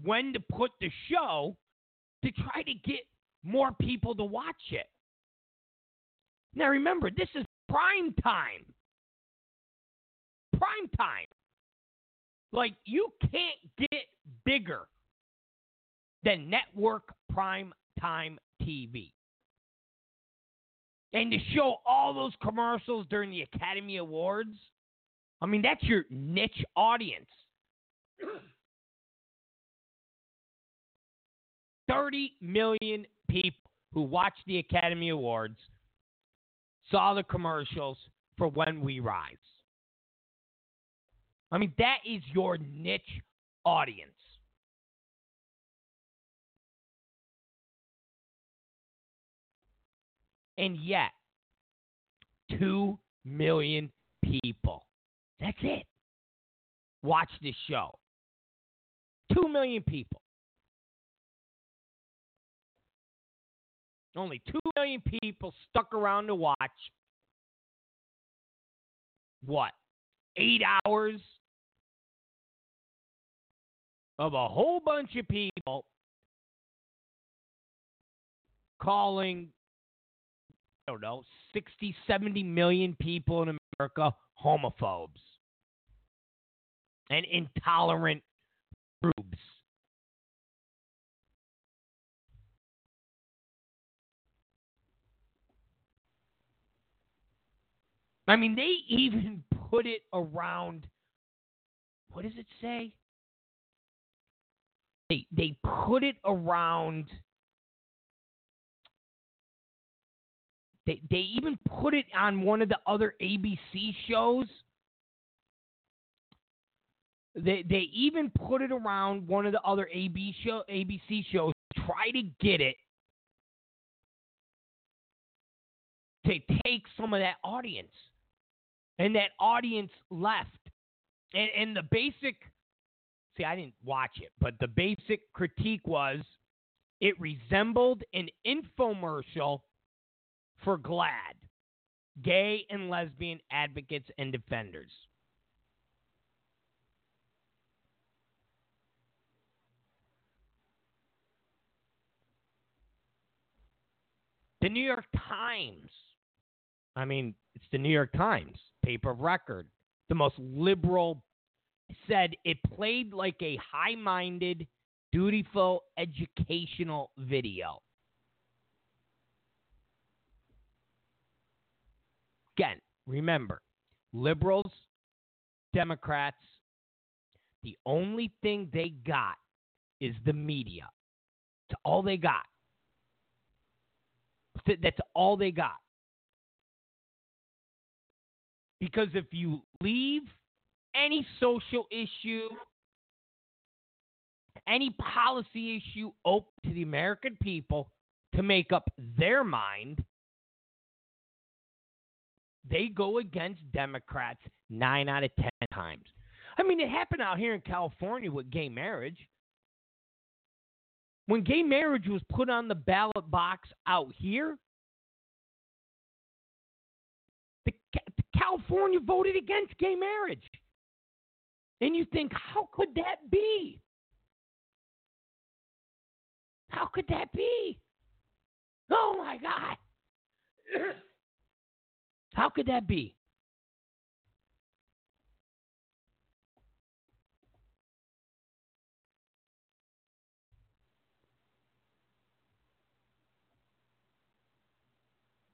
when to put the show to try to get more people to watch it. Now remember, this is prime time. Prime time. Like you can't get bigger than network prime time TV. And to show all those commercials during the Academy Awards, I mean, that's your niche audience. 30 million people who watched the Academy Awards saw the commercials for When We Rise. I mean, that is your niche audience. And yet, 2 million people. That's it. Watch this show. 2 million people. Only 2 million people stuck around to watch what? Eight hours of a whole bunch of people calling, I don't know, 60, 70 million people in America homophobes and intolerant groups. I mean, they even put it around. What does it say? They they put it around. They they even put it on one of the other ABC shows. They they even put it around one of the other AB show ABC shows. Try to get it to take some of that audience and that audience left. And, and the basic, see, I didn't watch it, but the basic critique was it resembled an infomercial for GLAAD, gay and lesbian advocates and defenders. The New York Times. I mean, it's the New York Times paper record. The most liberal said it played like a high minded, dutiful, educational video. Again, remember, liberals, Democrats, the only thing they got is the media. It's all they got. That's all they got. Because if you leave any social issue, any policy issue open to the American people to make up their mind, they go against Democrats nine out of ten times. I mean, it happened out here in California with gay marriage. When gay marriage was put on the ballot box out here, California voted against gay marriage. And you think, how could that be? How could that be? Oh my God. How could that be?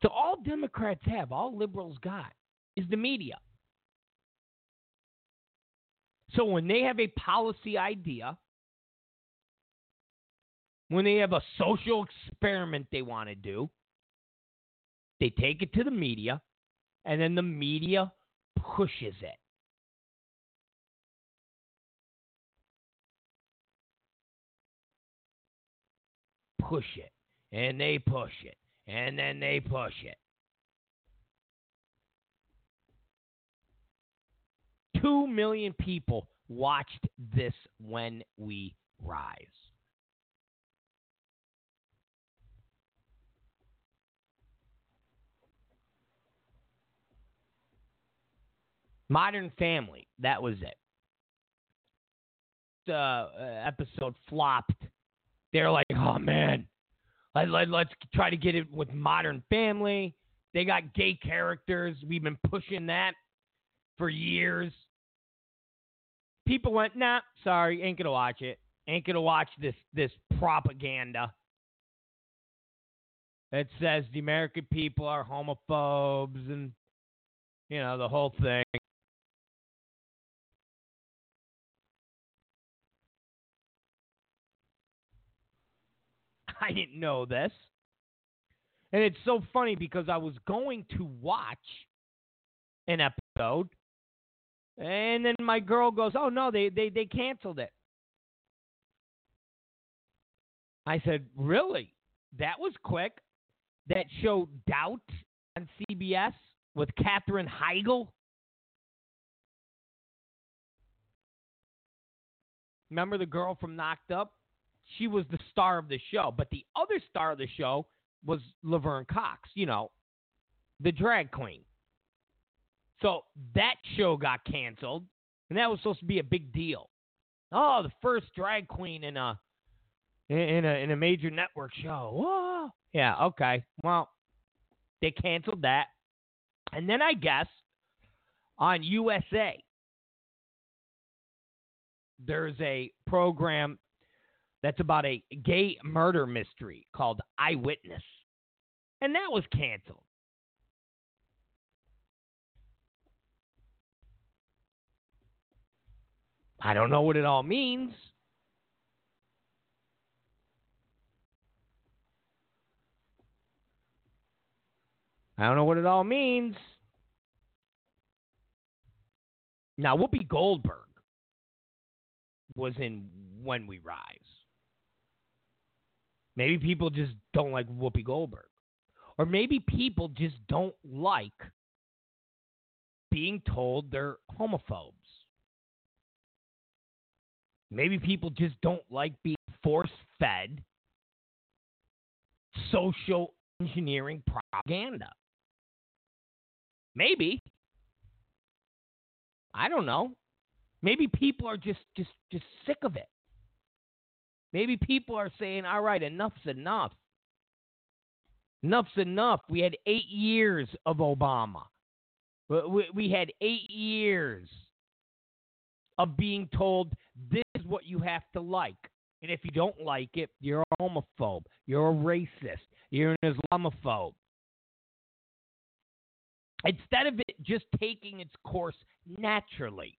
So all Democrats have, all liberals got, is the media. So when they have a policy idea, when they have a social experiment they want to do, they take it to the media, and then the media pushes it. Push it, and they push it, and then they push it. Two million people watched this when we rise. Modern Family, that was it. uh, episode flopped, they're like, "Oh man, let, let, let's try to get it with Modern Family." They got gay characters. We've been pushing that for years. People went, "Nah, sorry, ain't gonna watch it. Ain't gonna watch this this propaganda." It says the American people are homophobes and you know the whole thing. I didn't know this. And it's so funny because I was going to watch an episode and then my girl goes, "Oh no, they they they canceled it." I said, "Really? That was quick." That show Doubt on CBS with Katherine Heigl. Remember the girl from Knocked Up? She was the star of the show, but the other star of the show was Laverne Cox, you know, the drag queen. So that show got canceled, and that was supposed to be a big deal. Oh, the first drag queen in a in a in a major network show. Whoa. Yeah, okay. Well, they canceled that. And then I guess on USA there's a program that's about a gay murder mystery called Eyewitness. And that was canceled. I don't know what it all means. I don't know what it all means. Now, Whoopi Goldberg was in When We Rise. Maybe people just don't like Whoopi Goldberg. Or maybe people just don't like being told they're homophobes. Maybe people just don't like being force fed social engineering propaganda. Maybe. I don't know. Maybe people are just just just sick of it. Maybe people are saying, "All right, enough's enough. Enough's enough. We had 8 years of Obama. We, had 8 years of being told this is what you have to like. And if you don't like it, you're a homophobe. You're a racist. You're an Islamophobe. Instead of it just taking its course naturally.